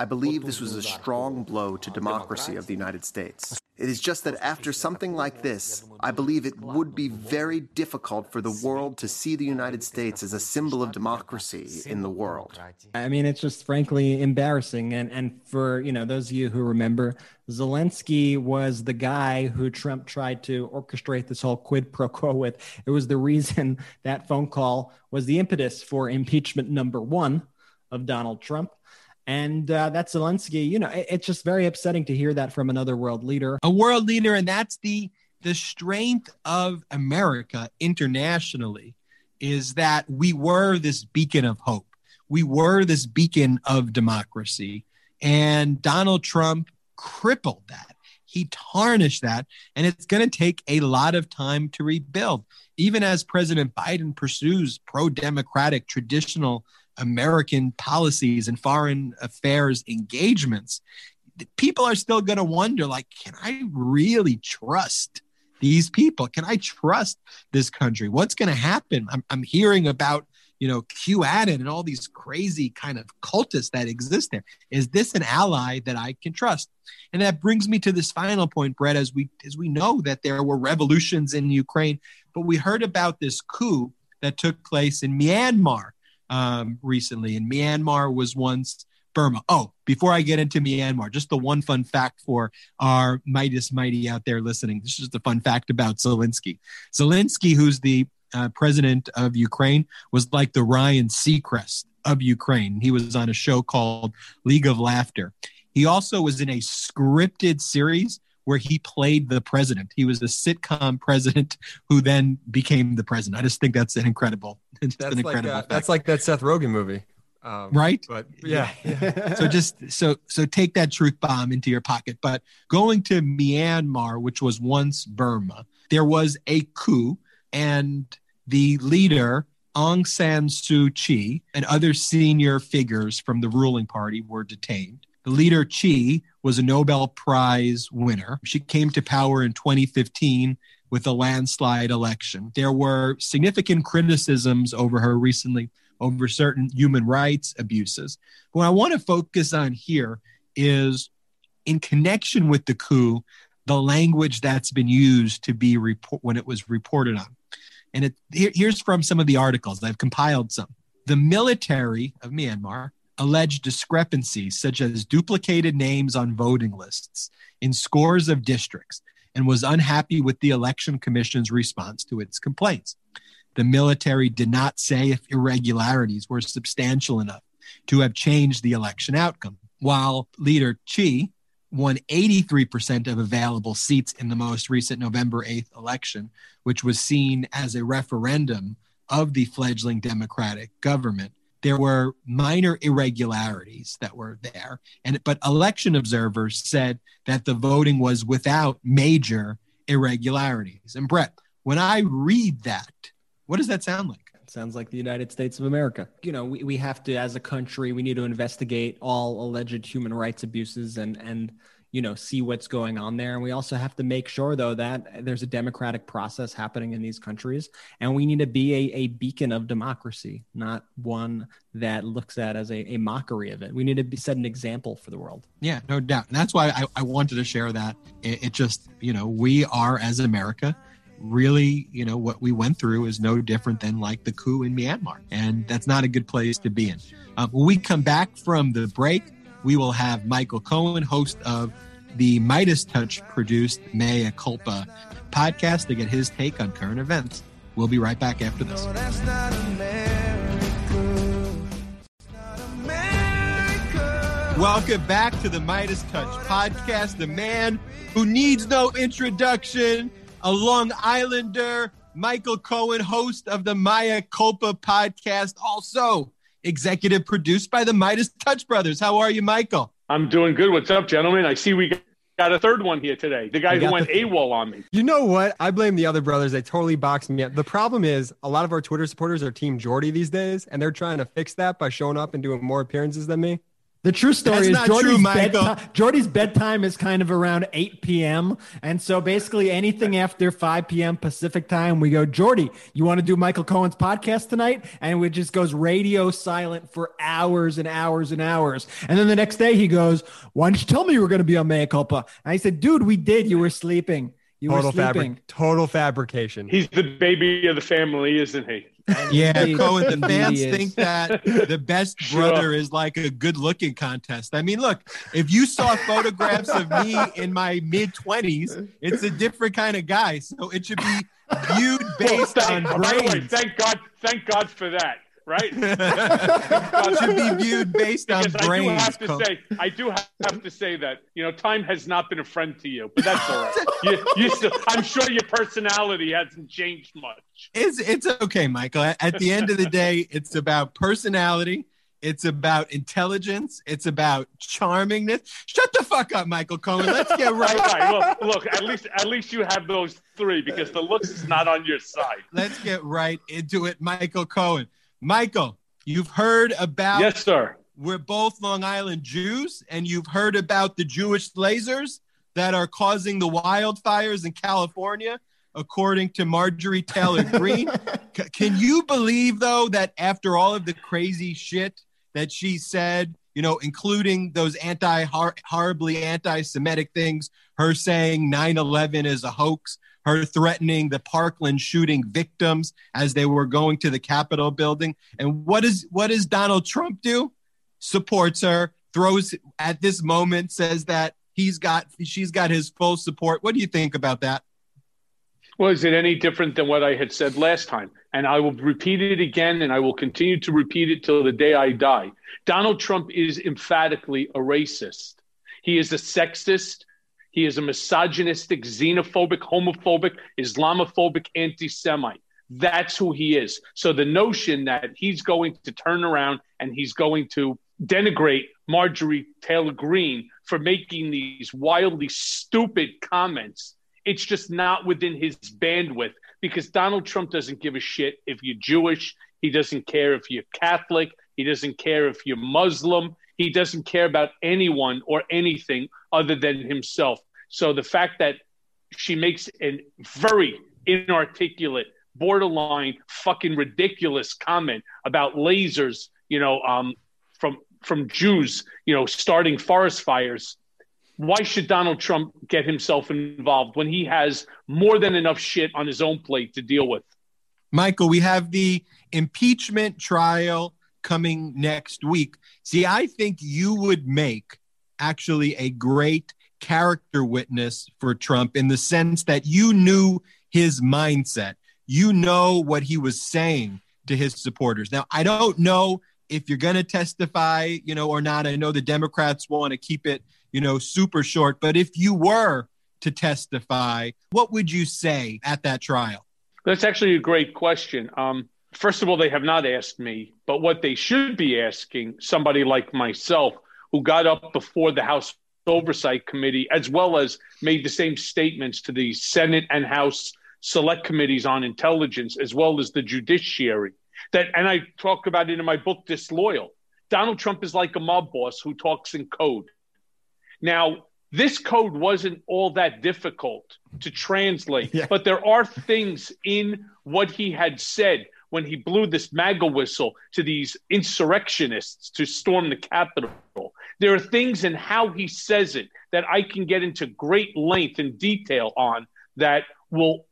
I believe this was a strong blow to democracy of the United States. It is just that after something like this, I believe it would be very difficult for the world to see the United States as a symbol of democracy in the world. I mean, it's just frankly embarrassing. And and for you know those of you who remember, Zelensky was the guy who Trump tried to orchestrate this whole quid pro quo with. It was the reason that phone call was the impetus for impeachment number one of Donald Trump. And uh, that's Zelensky. You know, it, it's just very upsetting to hear that from another world leader. A world leader, and that's the the strength of America internationally is that we were this beacon of hope. We were this beacon of democracy. And Donald Trump crippled that. He tarnished that. And it's going to take a lot of time to rebuild. Even as President Biden pursues pro democratic, traditional American policies and foreign affairs engagements, people are still going to wonder like, can I really trust? These people, can I trust this country? What's going to happen? I'm, I'm hearing about you know, QAnon and all these crazy kind of cultists that exist there. Is this an ally that I can trust? And that brings me to this final point, Brett, as we as we know that there were revolutions in Ukraine, but we heard about this coup that took place in Myanmar um, recently. And Myanmar was once Burma. Oh, before I get into Myanmar, just the one fun fact for our Meidas Mighty out there listening. This is the fun fact about Zelensky. Zelensky, who's the uh, president of Ukraine, was like the Ryan Seacrest of Ukraine. He was on a show called League of Laughter. He also was in a scripted series where he played the president. He was the sitcom president who then became the president. I just think that's an incredible. That's an like incredible. uh, fact. that's like that Seth Rogen movie, um, right. But yeah, so just so so take that truth bomb into your pocket. But going to Myanmar, which was once Burma, there was a coup, and the leader Aung San Suu Kyi and other senior figures from the ruling party were detained. The leader Kyi was a Nobel Prize winner. She came to power in 2015 with a landslide election. There were significant criticisms over her recently over certain human rights abuses. What I want to focus on here is in connection with the coup, the language that's been used to be report when it was reported on. And it here, here's from some of the articles. I've compiled some. The military of Myanmar alleged discrepancies such as duplicated names on voting lists in scores of districts and was unhappy with the election commission's response to its complaints. The military did not say if irregularities were substantial enough to have changed the election outcome. While leader Kyi won 83% of available seats in the most recent November 8th election, which was seen as a referendum of the fledgling Democratic government, there were minor irregularities that were there. And but election observers said that the voting was without major irregularities. And Brett, when I read that, what does that sound like? Sounds like the United States of America. You know, we, we have to, as a country, we need to investigate all alleged human rights abuses and and you know, see what's going on there. And we also have to make sure, though, that there's a democratic process happening in these countries. And we need to be a, a beacon of democracy, not one that looks at as a, a mockery of it. We need to be, set an example for the world. Yeah, no doubt. And that's why I, I wanted to share that. It, it just, you know, we are as America really, you know, what we went through is no different than like the coup in Myanmar. And that's not a good place to be in. Uh, when we come back from the break, we will have Michael Cohen, host of the MeidasTouch produced Mea Culpa podcast, to get his take on current events. We'll be right back after this. No, that's not America. It's not America. Welcome back to the MeidasTouch podcast. The man who needs no introduction, a Long Islander, Michael Cohen, host of the Mea Culpa podcast, also executive produced by the Midas Touch brothers. How are you, Michael? I'm doing good. What's up, gentlemen? I see we got a third one here today. The guy who went the- AWOL on me. You know what? I blame the other brothers. They totally boxed me up. The problem is a lot of our Twitter supporters are Team Jordy these days, and they're trying to fix that by showing up and doing more appearances than me. The true story That's is Jordy's, true, bedtime, Jordy's bedtime is kind of around 8 p.m. And so basically anything after 5 p.m. Pacific time, we go, Jordy, you want to do Michael Cohen's podcast tonight? And it just goes radio silent for hours and hours and hours. And then the next day he goes, why didn't you tell me you were going to be on Mea Culpa? And I said, dude, we did. You were sleeping. You Total were sleeping. fabric, total fabrication. He's the baby of the family, isn't he? Yeah, Indeed. Cohen, the fans is. think that the best Sure. brother is like a good looking contest. I mean, look, if you saw photographs of me in my mid 20s, it's a different kind of guy. So it should be viewed based on Thank, by the way, brains. thank God, thank God for that, right? it should be viewed based on because I do have to Cohen. say, I do have to say that you know, time has not been a friend to you, but that's all right. You, you still, I'm sure your personality hasn't changed much. It's it's okay, Michael. At at the end of the day, it's about personality. It's about intelligence. It's about charmingness. Shut the fuck up, Michael Cohen. Let's get All right. right, well, look, at least at least you have those three because the looks is not on your side. Let's get right into it, Michael Cohen. Michael, you've heard about Yes, sir. we're both Long Island Jews, and you've heard about the Jewish lasers that are causing the wildfires in California, according to Marjorie Taylor Greene. C- can you believe, though, that after all of the crazy shit that she said, you know, including those anti horribly anti Semitic things, her saying 9 11 is a hoax, her threatening the Parkland shooting victims as they were going to the Capitol building. And what is what does Donald Trump do? Supports her, throws at this moment, says that he's got she's got his full support. What do you think about that? Well, is it any different than what I had said last time? And I will repeat it again, and I will continue to repeat it till the day I die. Donald Trump is emphatically a racist. He is a sexist. He is a misogynistic, xenophobic, homophobic, Islamophobic anti Semite. That's who he is. So the notion that he's going to turn around and he's going to denigrate Marjorie Taylor Greene for making these wildly stupid comments, it's just not within his bandwidth because Donald Trump doesn't give a shit if you're Jewish. He doesn't care if you're Catholic. He doesn't care if you're Muslim. He doesn't care about anyone or anything other than himself. So the fact that she makes a very inarticulate, borderline, fucking ridiculous comment about lasers, you know, um, from from Jews, you know, starting forest fires. Why should Donald Trump get himself involved when he has more than enough shit on his own plate to deal with? Michael, we have the impeachment trial coming next week. See, I think you would make actually a great character witness for Trump in the sense that you knew his mindset. You know what he was saying to his supporters. Now, I don't know if you're going to testify, you know, or not. I know the Democrats want to keep it, you know, super short, but if you were to testify, what would you say at that trial? That's actually a great question. Um, first of all, they have not asked me, but what they should be asking somebody like myself, who got up before the House Oversight Committee, as well as made the same statements to the Senate and House Select Committees on Intelligence, as well as the judiciary. That, and I talk about it in my book, Disloyal. Donald Trump is like a mob boss who talks in code. Now, this code wasn't all that difficult to translate, but there are things in what he had said when he blew this MAGA whistle to these insurrectionists to storm the Capitol. There are things in how he says it that I can get into great length and detail on that will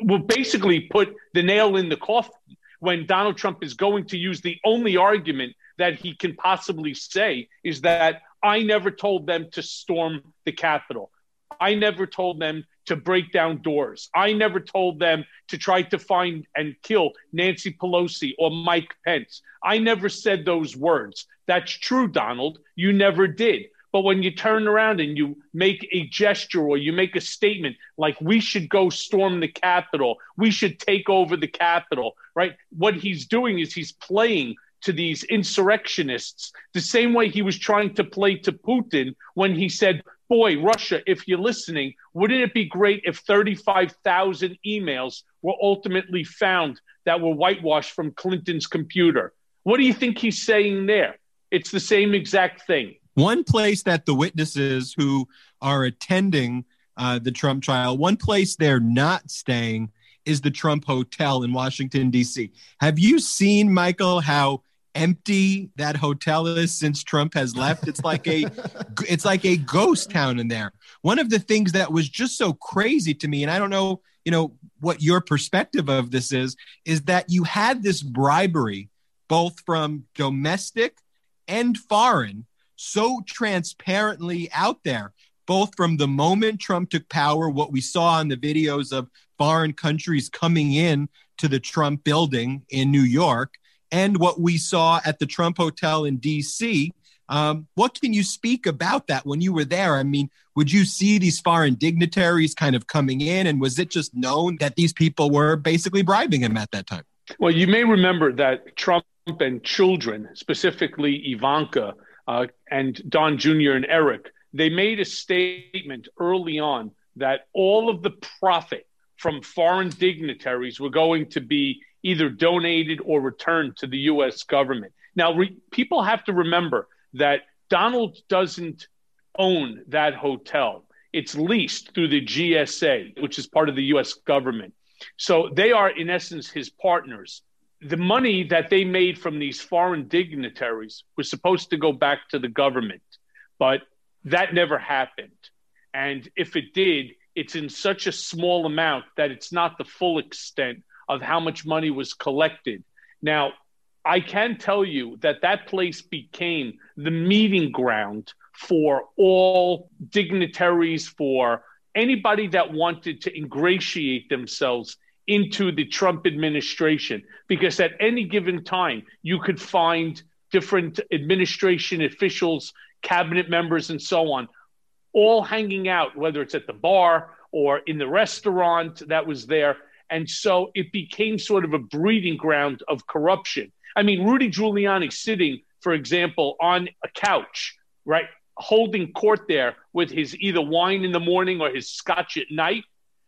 will basically put the nail in the coffin when Donald Trump is going to use the only argument that he can possibly say is that I never told them to storm the Capitol. I never told them to break down doors. I never told them to try to find and kill Nancy Pelosi or Mike Pence. I never said those words. That's true, Donald. You never did. But when you turn around and you make a gesture or you make a statement like we should go storm the Capitol, we should take over the Capitol, right? What he's doing is he's playing to these insurrectionists the same way he was trying to play to Putin when he said, Boy, Russia, if you're listening, wouldn't it be great if 35,000 emails were ultimately found that were whitewashed from Clinton's computer? What do you think he's saying there? It's the same exact thing. One place that the witnesses who are attending uh, the Trump trial, one place they're not staying is the Trump Hotel in Washington, D.C. Have you seen, Michael, how empty that hotel is since Trump has left? It's like a it's like a ghost town in there. One of the things that was just so crazy to me, and I don't know, you know, what your perspective of this is, is that you had this bribery both from domestic and foreign so transparently out there, both from the moment Trump took power, what we saw in the videos of foreign countries coming in to the Trump building in New York, and what we saw at the Trump Hotel in DC. Um, what can you speak about that when you were there? I mean, would you see these foreign dignitaries kind of coming in, and was it just known that these people were basically bribing him at that time? Well, you may remember that Trump and children, specifically Ivanka, uh, and Don Jr. and Eric, they made a statement early on that all of the profit from foreign dignitaries were going to be either donated or returned to the U.S. government. Now, re- people have to remember that Donald doesn't own that hotel. It's leased through the GSA, which is part of the U.S. government. So they are, in essence, his partners the money that they made from these foreign dignitaries was supposed to go back to the government, but that never happened. And if it did, it's in such a small amount that it's not the full extent of how much money was collected. Now, I can tell you that that place became the meeting ground for all dignitaries, for anybody that wanted to ingratiate themselves into the Trump administration because at any given time you could find different administration officials, cabinet members, and so on, all hanging out, whether it's at the bar or in the restaurant that was there. And so it became sort of a breeding ground of corruption. I mean, Rudy Giuliani sitting, for example, on a couch, right, holding court there with his either wine in the morning or his scotch at night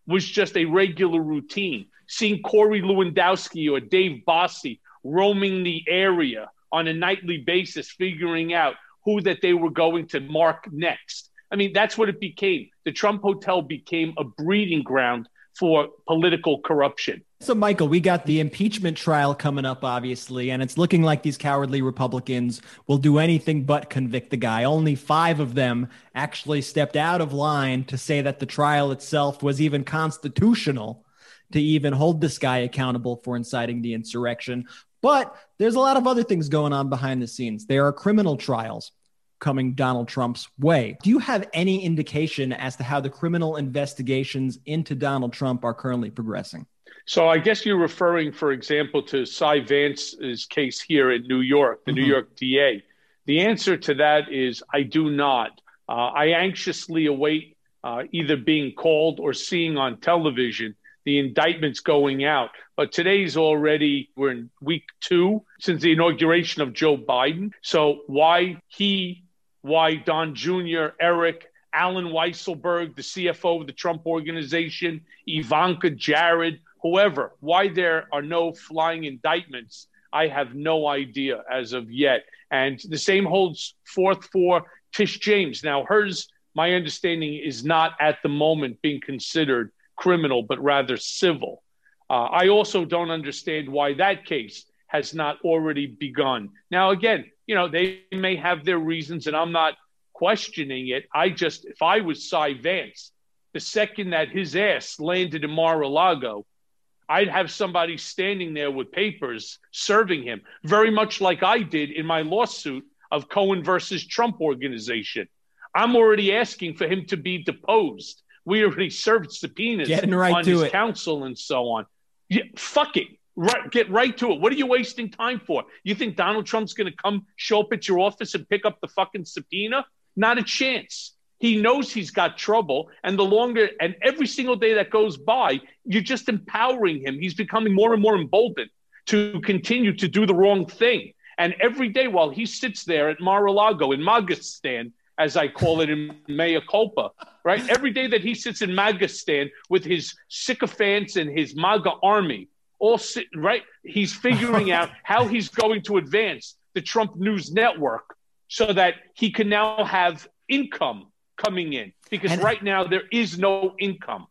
was just a regular routine. Seeing Corey Lewandowski or Dave Bossie roaming the area on a nightly basis, figuring out who that they were going to mark next. I mean, that's what it became. The Trump Hotel became a breeding ground for political corruption. So, Michael, we got the impeachment trial coming up, obviously, and it's looking like these cowardly Republicans will do anything but convict the guy. Only five of them actually stepped out of line to say that the trial itself was even constitutional to even hold this guy accountable for inciting the insurrection. But there's a lot of other things going on behind the scenes. There are criminal trials coming Donald Trump's way. Do you have any indication as to how the criminal investigations into Donald Trump are currently progressing? So I guess you're referring, for example, to Cy Vance's case here in New York, the mm-hmm. New York DA. The answer to that is I do not. Uh, I anxiously await uh, either being called or seeing on television the indictments going out. But today's already, we're in week two since the inauguration of Joe Biden. So why he, why Don Jr., Eric, Allen Weisselberg, the CFO of the Trump organization, Ivanka, Jared, whoever, why there are no flying indictments, I have no idea as of yet. And the same holds forth for Tish James. Now, hers my understanding is not at the moment being considered criminal, but rather civil. Uh, I also don't understand why that case has not already begun. Now, again, you know, they may have their reasons, and I'm not questioning it. I just, if I was Cy Vance, the second that his ass landed in Mar-a-Lago, I'd have somebody standing there with papers serving him, very much like I did in my lawsuit of Cohen versus Trump organization. I'm already asking for him to be deposed. We already served subpoenas Getting right on to his it. counsel and so on. Yeah, fuck it. Right, get right to it. What are you wasting time for? You think Donald Trump's going to come show up at your office and pick up the fucking subpoena? Not a chance. He knows he's got trouble, and the longer and every single day that goes by, you're just empowering him. He's becoming more and more emboldened to continue to do the wrong thing. And every day while he sits there at Mar-a-Lago in Magistan, as I call it in Mea Culpa, right? Every day that he sits in Magistan with his sycophants and his MAGA army, all sit, right? He's figuring out how he's going to advance the Trump News Network so that he can now have income coming in because And- right now there is no income.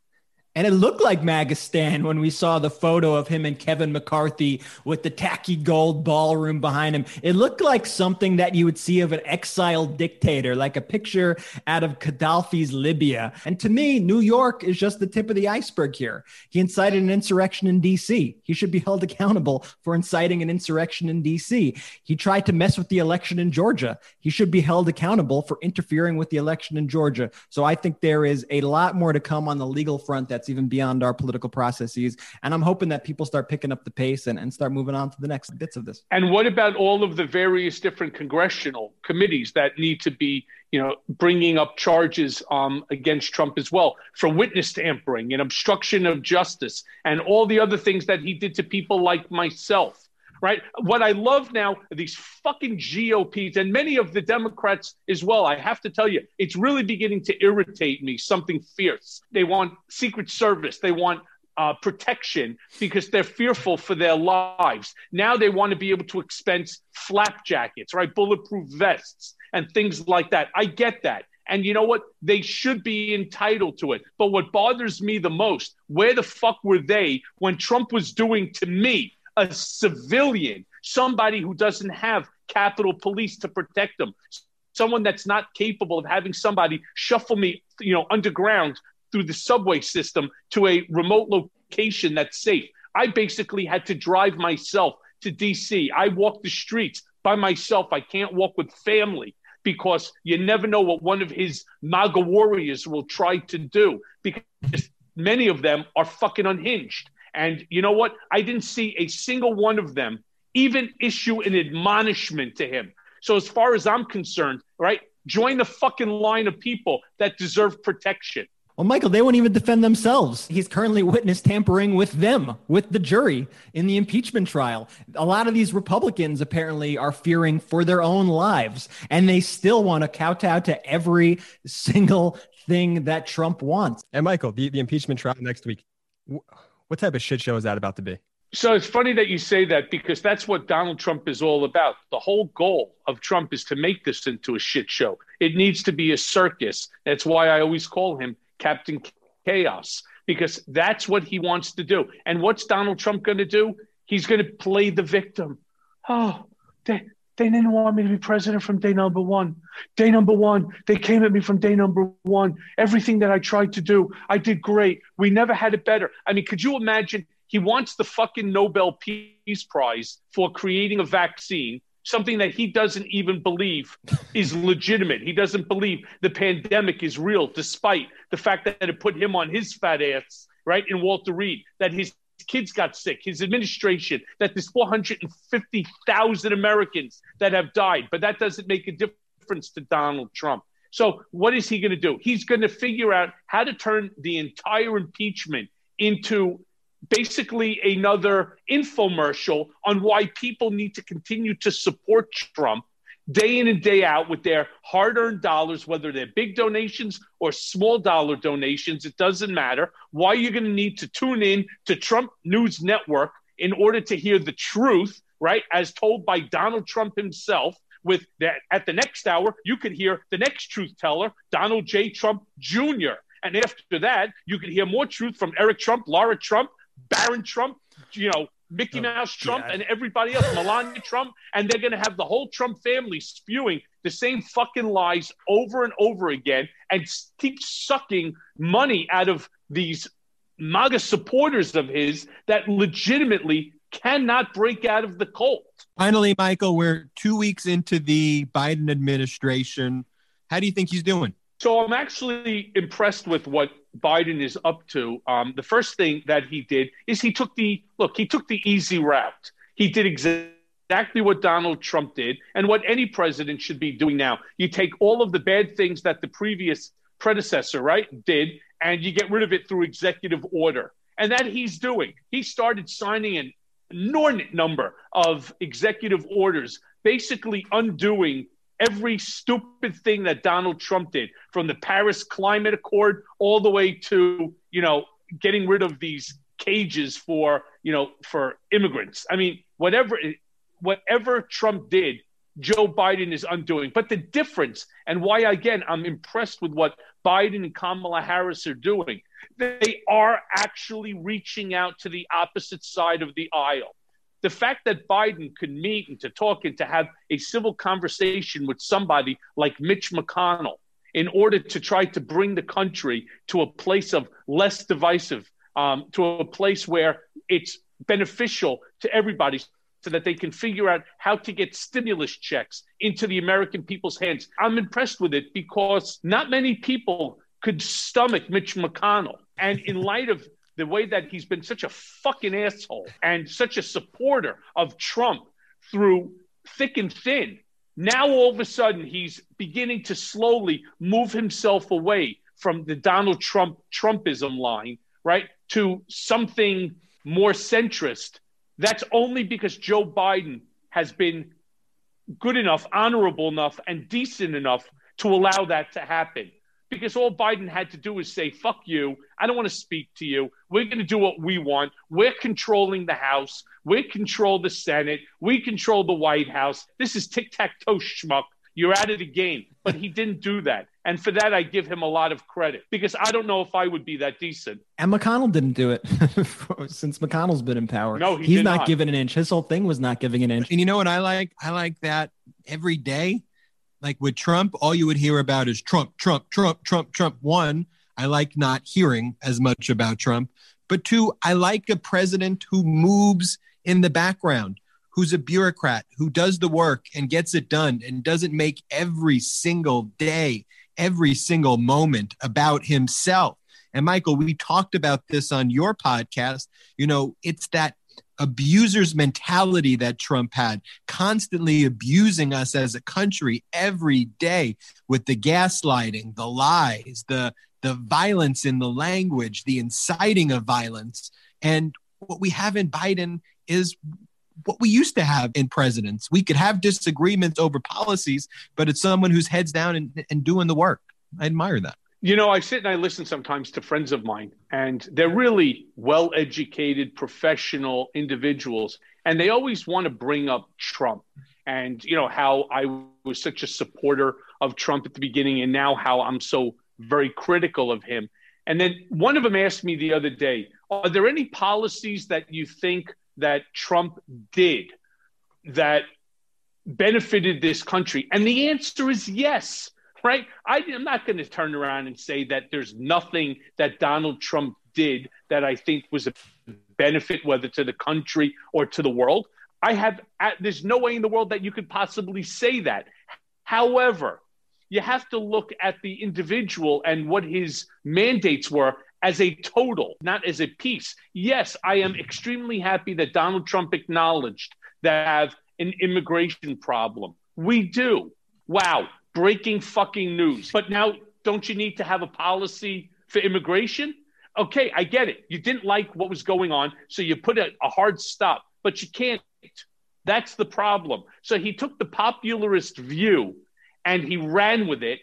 And it looked like Magistan when we saw the photo of him and Kevin McCarthy with the tacky gold ballroom behind him. It looked like something that you would see of an exiled dictator, like a picture out of Gaddafi's Libya. And to me, New York is just the tip of the iceberg here. He incited an insurrection in DC. He should be held accountable for inciting an insurrection in DC. He tried to mess with the election in Georgia. He should be held accountable for interfering with the election in Georgia. So I think there is a lot more to come on the legal front that's even beyond our political processes. And I'm hoping that people start picking up the pace and, and start moving on to the next bits of this. And what about all of the various different congressional committees that need to be, you know, bringing up charges um, against Trump as well for witness tampering and obstruction of justice and all the other things that he did to people like myself? Right. What I love now are these fucking GOPs and many of the Democrats as well. I have to tell you, it's really beginning to irritate me. Something fierce. They want Secret Service. They want uh, protection because they're fearful for their lives. Now they want to be able to expense flak jackets, right? Bulletproof vests and things like that. I get that. And you know what? They should be entitled to it. But what bothers me the most, where the fuck were they when Trump was doing to me, a civilian, somebody who doesn't have Capitol Police to protect them, someone that's not capable of having somebody shuffle me, you know, underground through the subway system to a remote location that's safe. I basically had to drive myself to DC. I walk the streets by myself. I can't walk with family because you never know what one of his MAGA warriors will try to do because many of them are fucking unhinged. And you know what? I didn't see a single one of them even issue an admonishment to him. So, as far as I'm concerned, right, join the fucking line of people that deserve protection. Well, Michael, they won't even defend themselves. He's currently witness tampering with them, with the jury in the impeachment trial. A lot of these Republicans apparently are fearing for their own lives, and they still want to kowtow to every single thing that Trump wants. And Michael, the, the impeachment trial next week. Wh- What type of shit show is that about to be? So it's funny that you say that because that's what Donald Trump is all about. The whole goal of Trump is to make this into a shit show. It needs to be a circus. That's why I always call him Captain Chaos because that's what he wants to do. And what's Donald Trump going to do? He's going to play the victim. Oh, they, they didn't want me to be president from day number one. Day number one, they came at me from day number one. Everything that I tried to do, I did great. We never had it better. I mean, could you imagine? He wants the fucking Nobel Peace Prize for creating a vaccine, something that he doesn't even believe is legitimate. He doesn't believe the pandemic is real, despite the fact that it put him on his fat ass, right, in Walter Reed, that his kids got sick, his administration, that there's 450,000 Americans that have died. But that doesn't make a difference to Donald Trump. So, what is he going to do? He's going to figure out how to turn the entire impeachment into basically another infomercial on why people need to continue to support Trump day in and day out with their hard earned dollars, whether they're big donations or small dollar donations, it doesn't matter. Why you're going to need to tune in to Trump News Network in order to hear the truth, right? As told by Donald Trump himself, with that at the next hour, you could hear the next truth teller, Donald J. Trump Jr. And after that, you could hear more truth from Eric Trump, Laura Trump, Barron Trump, you know, Mickey oh, Mouse Trump, and everybody else, Melania Trump. And they're going to have the whole Trump family spewing the same fucking lies over and over again and keep sucking money out of these MAGA supporters of his that legitimately cannot break out of the cult. Finally, Michael, we're two weeks into the Biden administration. How do you think he's doing? So I'm actually impressed with what Biden is up to. Um, the first thing that he did is he took the look. He took the easy route. He did exactly what Donald Trump did and what any president should be doing now. You take all of the bad things that the previous predecessor, right, did, and you get rid of it through executive order. And that he's doing. He started signing an inordinate number of executive orders, basically undoing every stupid thing that Donald Trump did, from the Paris Climate Accord all the way to, you know, getting rid of these cages for, you know, for immigrants. I mean, whatever whatever Trump did, Joe Biden is undoing. But the difference, and why again I'm impressed with what Biden and Kamala Harris are doing, they are actually reaching out to the opposite side of the aisle. The fact that Biden could meet and to talk and to have a civil conversation with somebody like Mitch McConnell in order to try to bring the country to a place of less divisive, um, to a place where it's beneficial to everybody so that they can figure out how to get stimulus checks into the American people's hands. I'm impressed with it because not many people could stomach Mitch McConnell. And in light of the way that he's been such a fucking asshole and such a supporter of Trump through thick and thin, now all of a sudden he's beginning to slowly move himself away from the Donald Trump Trumpism line, right, to something more centrist. That's only because Joe Biden has been good enough, honorable enough, and decent enough to allow that to happen. Because all Biden had to do is say, fuck you. I don't want to speak to you. We're going to do what we want. We're controlling the House. We control the Senate. We control the White House. This is tic tac toe schmuck. You're out of the game. But he didn't do that. And for that, I give him a lot of credit because I don't know if I would be that decent. And McConnell didn't do it since McConnell's been in power. No, he he's did not, not. giving an inch. His whole thing was not giving an inch. And you know what I like? I like that every day. Like with Trump, all you would hear about is Trump, Trump, Trump, Trump, Trump. One, I like not hearing as much about Trump. But two, I like a president who moves in the background, who's a bureaucrat, who does the work and gets it done and doesn't make every single day, every single moment about himself. And Michael, we talked about this on your podcast. You know, it's that abuser's mentality that Trump had, constantly abusing us as a country every day with the gaslighting, the lies, the the violence in the language, the inciting of violence. And what we have in Biden is what we used to have in presidents. We could have disagreements over policies, but it's someone who's heads down and, and doing the work. I admire that. You know, I sit and I listen sometimes to friends of mine, and they're really well educated, professional individuals. And they always want to bring up Trump and, you know, how I was such a supporter of Trump at the beginning and now how I'm so very critical of him. And then one of them asked me the other day, Are there any policies that you think that Trump did that benefited this country? And the answer is yes, right? I, am not going to turn around and say that there's nothing that Donald Trump did that I think was a benefit, whether to the country or to the world. I have, there's no way in the world that you could possibly say that. However, you have to look at the individual and what his mandates were as a total, not as a piece. Yes, I am extremely happy that Donald Trump acknowledged that have an immigration problem. We do. Wow, breaking fucking news. But now, don't you need to have a policy for immigration? Okay, I get it. You didn't like what was going on, so you put a, a hard stop, but you can't. That's the problem. So he took the popularist view and he ran with it,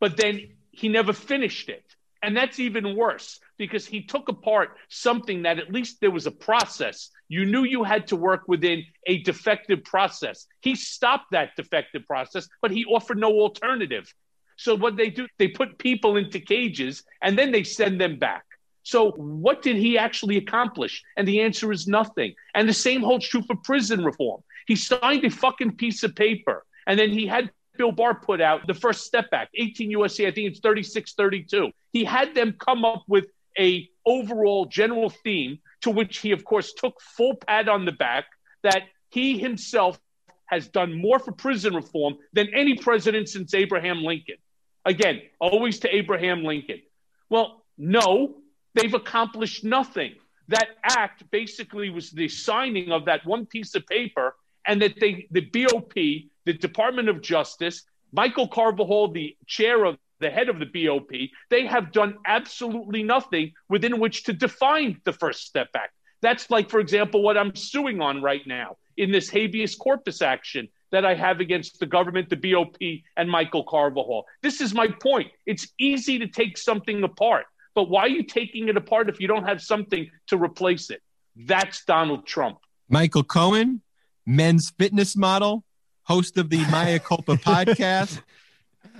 but then he never finished it. And that's even worse because he took apart something that at least there was a process. You knew you had to work within a defective process. He stopped that defective process, but he offered no alternative. So what they do, they put people into cages and then they send them back. So what did he actually accomplish? And the answer is nothing. And the same holds true for prison reform. He signed a fucking piece of paper and then he had Bill Barr put out the First Step Act, 18 USC, I think it's 3632. He had them come up with a overall general theme to which he of course took full pat on the back that he himself has done more for prison reform than any president since Abraham Lincoln. Again, always to Abraham Lincoln. Well, no, they've accomplished nothing. That act basically was the signing of that one piece of paper, and that they, the BOP, the Department of Justice, Michael Carvajal, the chair of the head of the BOP, they have done absolutely nothing within which to define the First Step Act. That's like, for example, what I'm suing on right now in this habeas corpus action that I have against the government, the BOP, and Michael Carvajal. This is my point. It's easy to take something apart, but why are you taking it apart if you don't have something to replace it? That's Donald Trump. Michael Cohen, men's fitness model, host of the Mea Culpa podcast.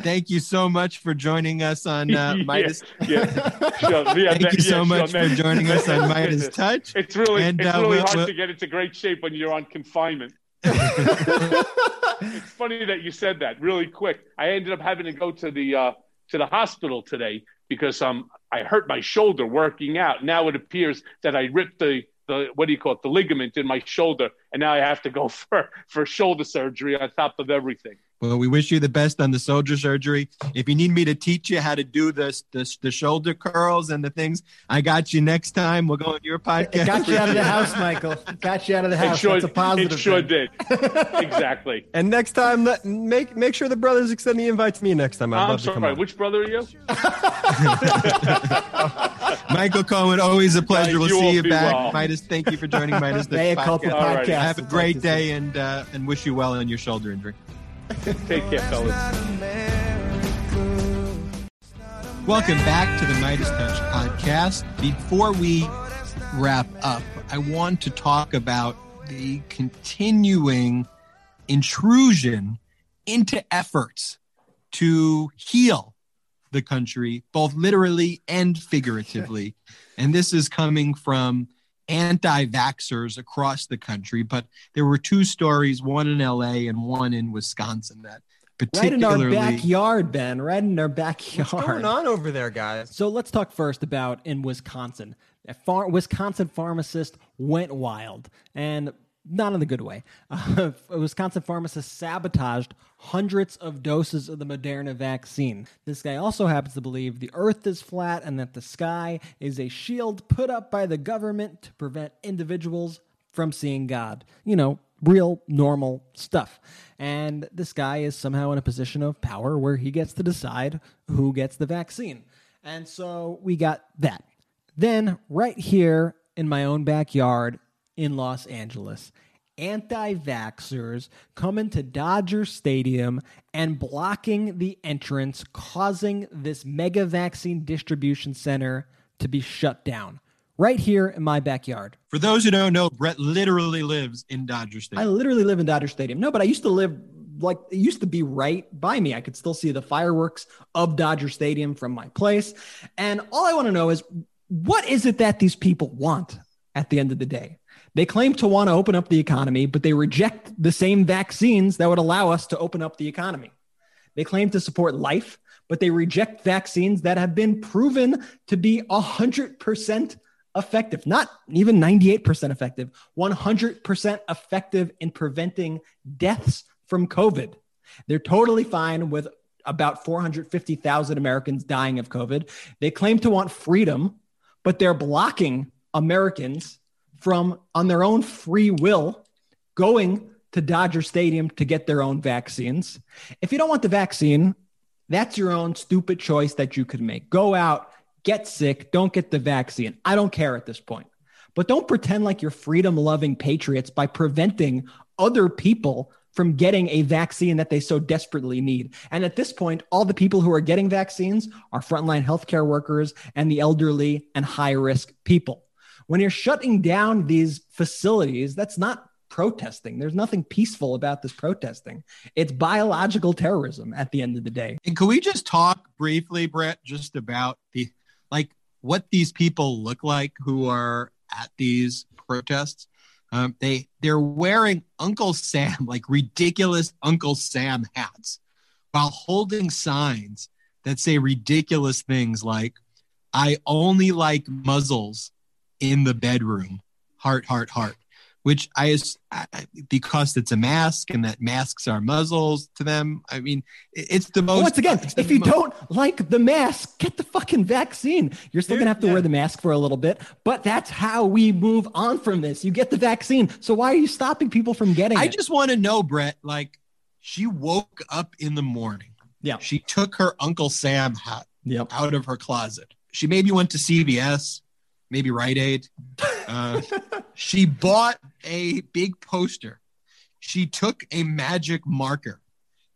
Thank you so much for joining us on uh, Meidas. yeah. Sure, yeah, Thank you so yeah, much sure, for joining us on Meidas Touch. It's really, And, it's uh, really we'll- hard we'll- to get into great shape when you're on confinement. it's funny that you said that really quick. I ended up having to go to the uh, to the hospital today because um I hurt my shoulder working out. Now it appears that I ripped the the what do you call it the ligament in my shoulder, and now I have to go for for shoulder surgery on top of everything. Well, we wish you the best on the soldier surgery. If you need me to teach you how to do the, the, the shoulder curls and the things, I got you next time. We'll go on your podcast. It got you out of the house, Michael. It got you out of the house. It sure, That's a positive. it sure thing. did. exactly. And next time, make make sure the brothers extend the invite to me next time. I'd I'm love to come sorry. Which brother are you? Michael Cohen, always a pleasure. Guys, we'll you see you back. well. Meidas, thank you for joining Meidas. the Mea culpa podcast. All right. podcast. Have a great day and uh, and wish you well on your shoulder injury. Take care, fellas. Welcome back to the Meidas Touch podcast. Before we wrap up, I want to talk about the continuing intrusion into efforts to heal the country, both literally and figuratively. and this is coming from anti vaxxers across the country. But there were two stories, one in LA and one in Wisconsin, that particularly. Right in our backyard, Ben. Right in our backyard. What's going on over there, guys? So let's talk first about in Wisconsin. A far- Wisconsin pharmacist went wild, and not in the good way. Uh, a Wisconsin pharmacist sabotaged hundreds of doses of the Moderna vaccine. This guy also happens to believe the earth is flat and that the sky is a shield put up by the government to prevent individuals from seeing God. You know, real normal stuff. And this guy is somehow in a position of power where he gets to decide who gets the vaccine. And so we got that. Then, right here in my own backyard in Los Angeles, anti vaxxers come into Dodger Stadium and blocking the entrance, causing this mega vaccine distribution center to be shut down. Right here in my backyard. For those who don't know, Brett literally lives in Dodger Stadium. I literally live in Dodger Stadium. No, but I used to live like it used to be right by me. I could still see the fireworks of Dodger Stadium from my place. And all I want to know is what is it that these people want at the end of the day? They claim to want to open up the economy, but they reject the same vaccines that would allow us to open up the economy. They claim to support life, but they reject vaccines that have been proven to be 100% effective, not even 98% effective, 100% effective in preventing deaths from COVID. They're totally fine with about 450,000 Americans dying of COVID. They claim to want freedom, but they're blocking Americans from, on their own free will, going to Dodger Stadium to get their own vaccines. If you don't want the vaccine, that's your own stupid choice that you could make. Go out, get sick, don't get the vaccine. I don't care at this point. But don't pretend like you're freedom loving patriots by preventing other people from getting a vaccine that they so desperately need. And at this point, all the people who are getting vaccines are frontline healthcare workers and the elderly and high risk people. When you're shutting down these facilities, that's not protesting. There's nothing peaceful about this protesting. It's biological terrorism at the end of the day. And can we just talk briefly, Brett, just about the like what these people look like who are at these protests? Um, they they're wearing Uncle Sam, like ridiculous Uncle Sam hats, while holding signs that say ridiculous things like "I only like muzzles in the bedroom." Heart, heart, heart. Which I, because it's a mask and that masks are muzzles to them. I mean, it's the most. Once again, if you mo- don't like the mask, get the fucking vaccine. You're still gonna have to wear the mask for a little bit, but that's how we move on from this. You get the vaccine. So why are you stopping people from getting I it? just want to know, Brett. Like, she woke up in the morning. Yeah. She took her Uncle Sam hat Yep. out of her closet. She maybe went to CVS, maybe Rite Aid. Uh, she bought a big poster. She took a magic marker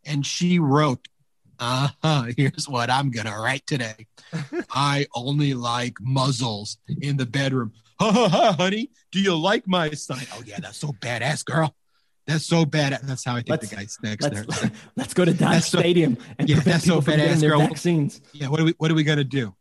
and she wrote, uh huh, here's what I'm going to write today. I only like muzzles in the bedroom. Ha ha ha, honey. Do you like my sign? Oh, yeah, that's so badass, girl. That's so bad. That's how I think Let's- the guy's next let's, there. let's go to Dodge That's so- Stadium and yeah, that's so people from getting badass, their girl. vaccines. Yeah, what are we what are we gonna do?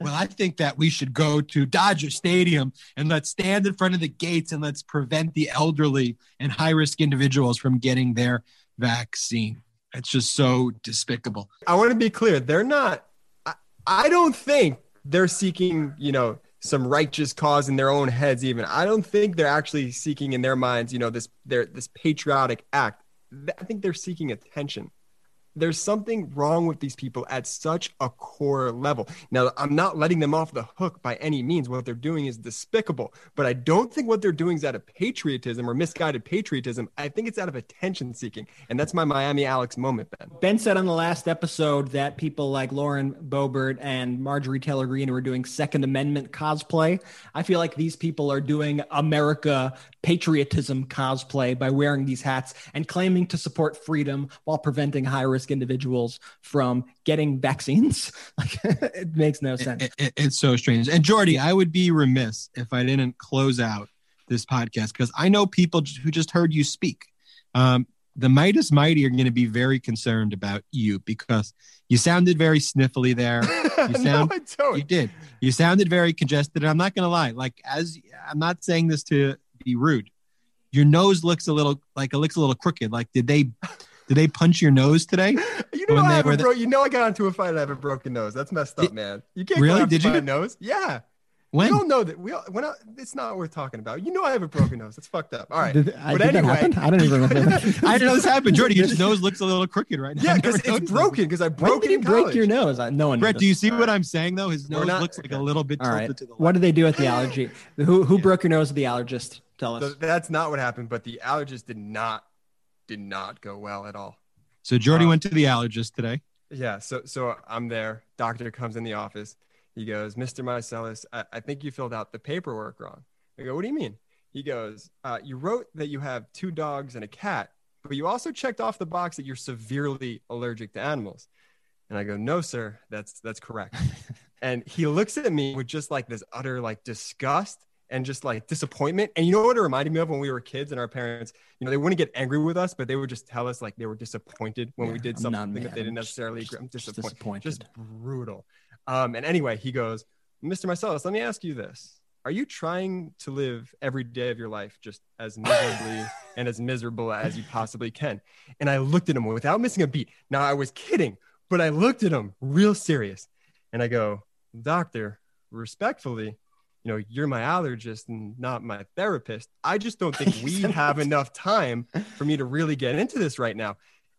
Well, I think that we should go to Dodger Stadium and let's stand in front of the gates and let's prevent the elderly and high risk individuals from getting their vaccine. It's just so despicable. I want to be clear. They're not. I, I don't think they're seeking, you know, some righteous cause in their own heads. Even I don't think they're actually seeking in their minds, you know, this their this patriotic act. I think they're seeking attention. There's something wrong with these people at such a core level. Now, I'm not letting them off the hook by any means. What they're doing is despicable, but I don't think what they're doing is out of patriotism or misguided patriotism. I think it's out of attention seeking. And that's my Miami Alex moment, Ben. Ben said on the last episode that people like Lauren Boebert and Marjorie Taylor Greene were doing Second Amendment cosplay. I feel like these people are doing America patriotism cosplay by wearing these hats and claiming to support freedom while preventing high risk individuals from getting vaccines. Like it makes no sense. It- it- it's so strange. And Jordy, I would be remiss if I didn't close out this podcast because I know people who just heard you speak. Um, the Meidas Mighty are going to be very concerned about you because you sounded very sniffly there. You no, sound I don't. you did. You sounded very congested. And I'm not going to lie. Like as I'm not saying this to be rude. Your nose looks a little like it looks a little crooked. Like did they did they punch your nose today? You know, When I they have were a the- bro- you know, I got into a fight. and I have a broken nose. That's messed up, Did- man. You can't Really? Did you? my nose? Yeah. When? You don't know that. We all, when I, it's not worth talking about. You know, I have a broken nose. It's fucked up. All right. Did, I, but did that anyway, happen? I don't even remember. I didn't know this happened. Jordy, your nose looks a little crooked right now. yeah, because it's broken. Because I When broke did it you in break your nose? I, no one. that. Brett, knows. do you see what I'm saying though? His nose not- looks like a little bit All tilted right. to the left. What did they do at the allergy? Who who broke your nose at the allergist? Tell us. So that's not what happened. But the allergist did not did not go well at all. So Jordy Uh, went to the allergist today. Yeah, so so I'm there. Doctor comes in the office. He goes, Mr. Meiselas, I, I think you filled out the paperwork wrong. I go, what do you mean? He goes, uh, you wrote that you have two dogs and a cat, but you also checked off the box that you're severely allergic to animals. And I go, no, sir, that's that's correct. and he looks at me with just like this utter like disgust and just like disappointment. And you know what it reminded me of when we were kids and our parents, you know, they wouldn't get angry with us, but they would just tell us like they were disappointed when we did I'm something that they didn't necessarily just- agree. I'm just disappointed. disappointed. Just brutal. Um, and anyway, he goes, Mr. Marcellus, let me ask you this. Are you trying to live every day of your life just as miserably and as miserable as you possibly can? And I looked at him without missing a beat. Now I was kidding, but I looked at him real serious. And I go, Doctor, respectfully, you know, you're my allergist and not my therapist. I just don't think we have enough time for me to really get into this right now.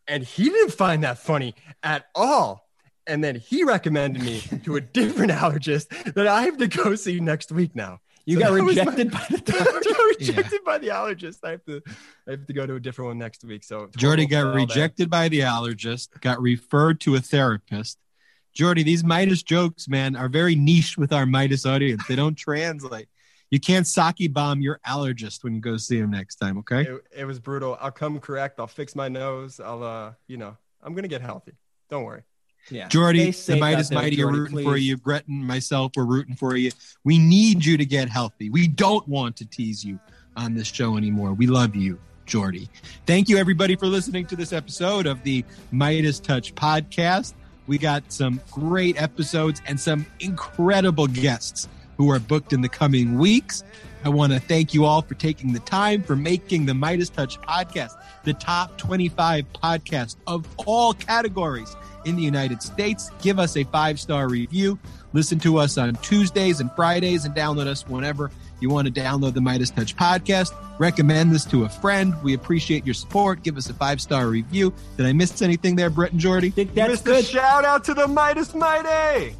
And he didn't find that funny at all. And then he recommended me to a different allergist that I have to go see next week now. You So got that was my- rejected by the doctor. got rejected by the allergist. I have to I have to go to a different one next week. So Jordy got fail there. rejected by the allergist, got referred to a therapist. Jordy, these Meidas jokes, man, are very niche with our Meidas audience. They don't translate. You can't Psaki bomb your allergist when you go see him next time. Okay. It, it was brutal. I'll come correct. I'll fix my nose. I'll, uh, you know, I'm gonna get healthy. Don't worry. Yeah. Jordy, the safe Meidas there, Mighty are Jordy, rooting for you. Brett and myself, we're rooting for you. We need you to get healthy. We don't want to tease you on this show anymore. We love you, Jordy. Thank you, everybody, for listening to this episode of the Meidas Touch podcast. We got some great episodes and some incredible guests who are booked in the coming weeks. I want to thank you all for taking the time for making the Meidas Touch podcast the top 25 podcast of all categories in the United States. Give us a five star review. Listen to us on Tuesdays and Fridays and download us whenever you want to download the Meidas Touch podcast, recommend this to a friend. We appreciate your support. Give us a five star review. Did I miss anything there, Brett and Jordy? That's good. shout out to the Meidas Mighty.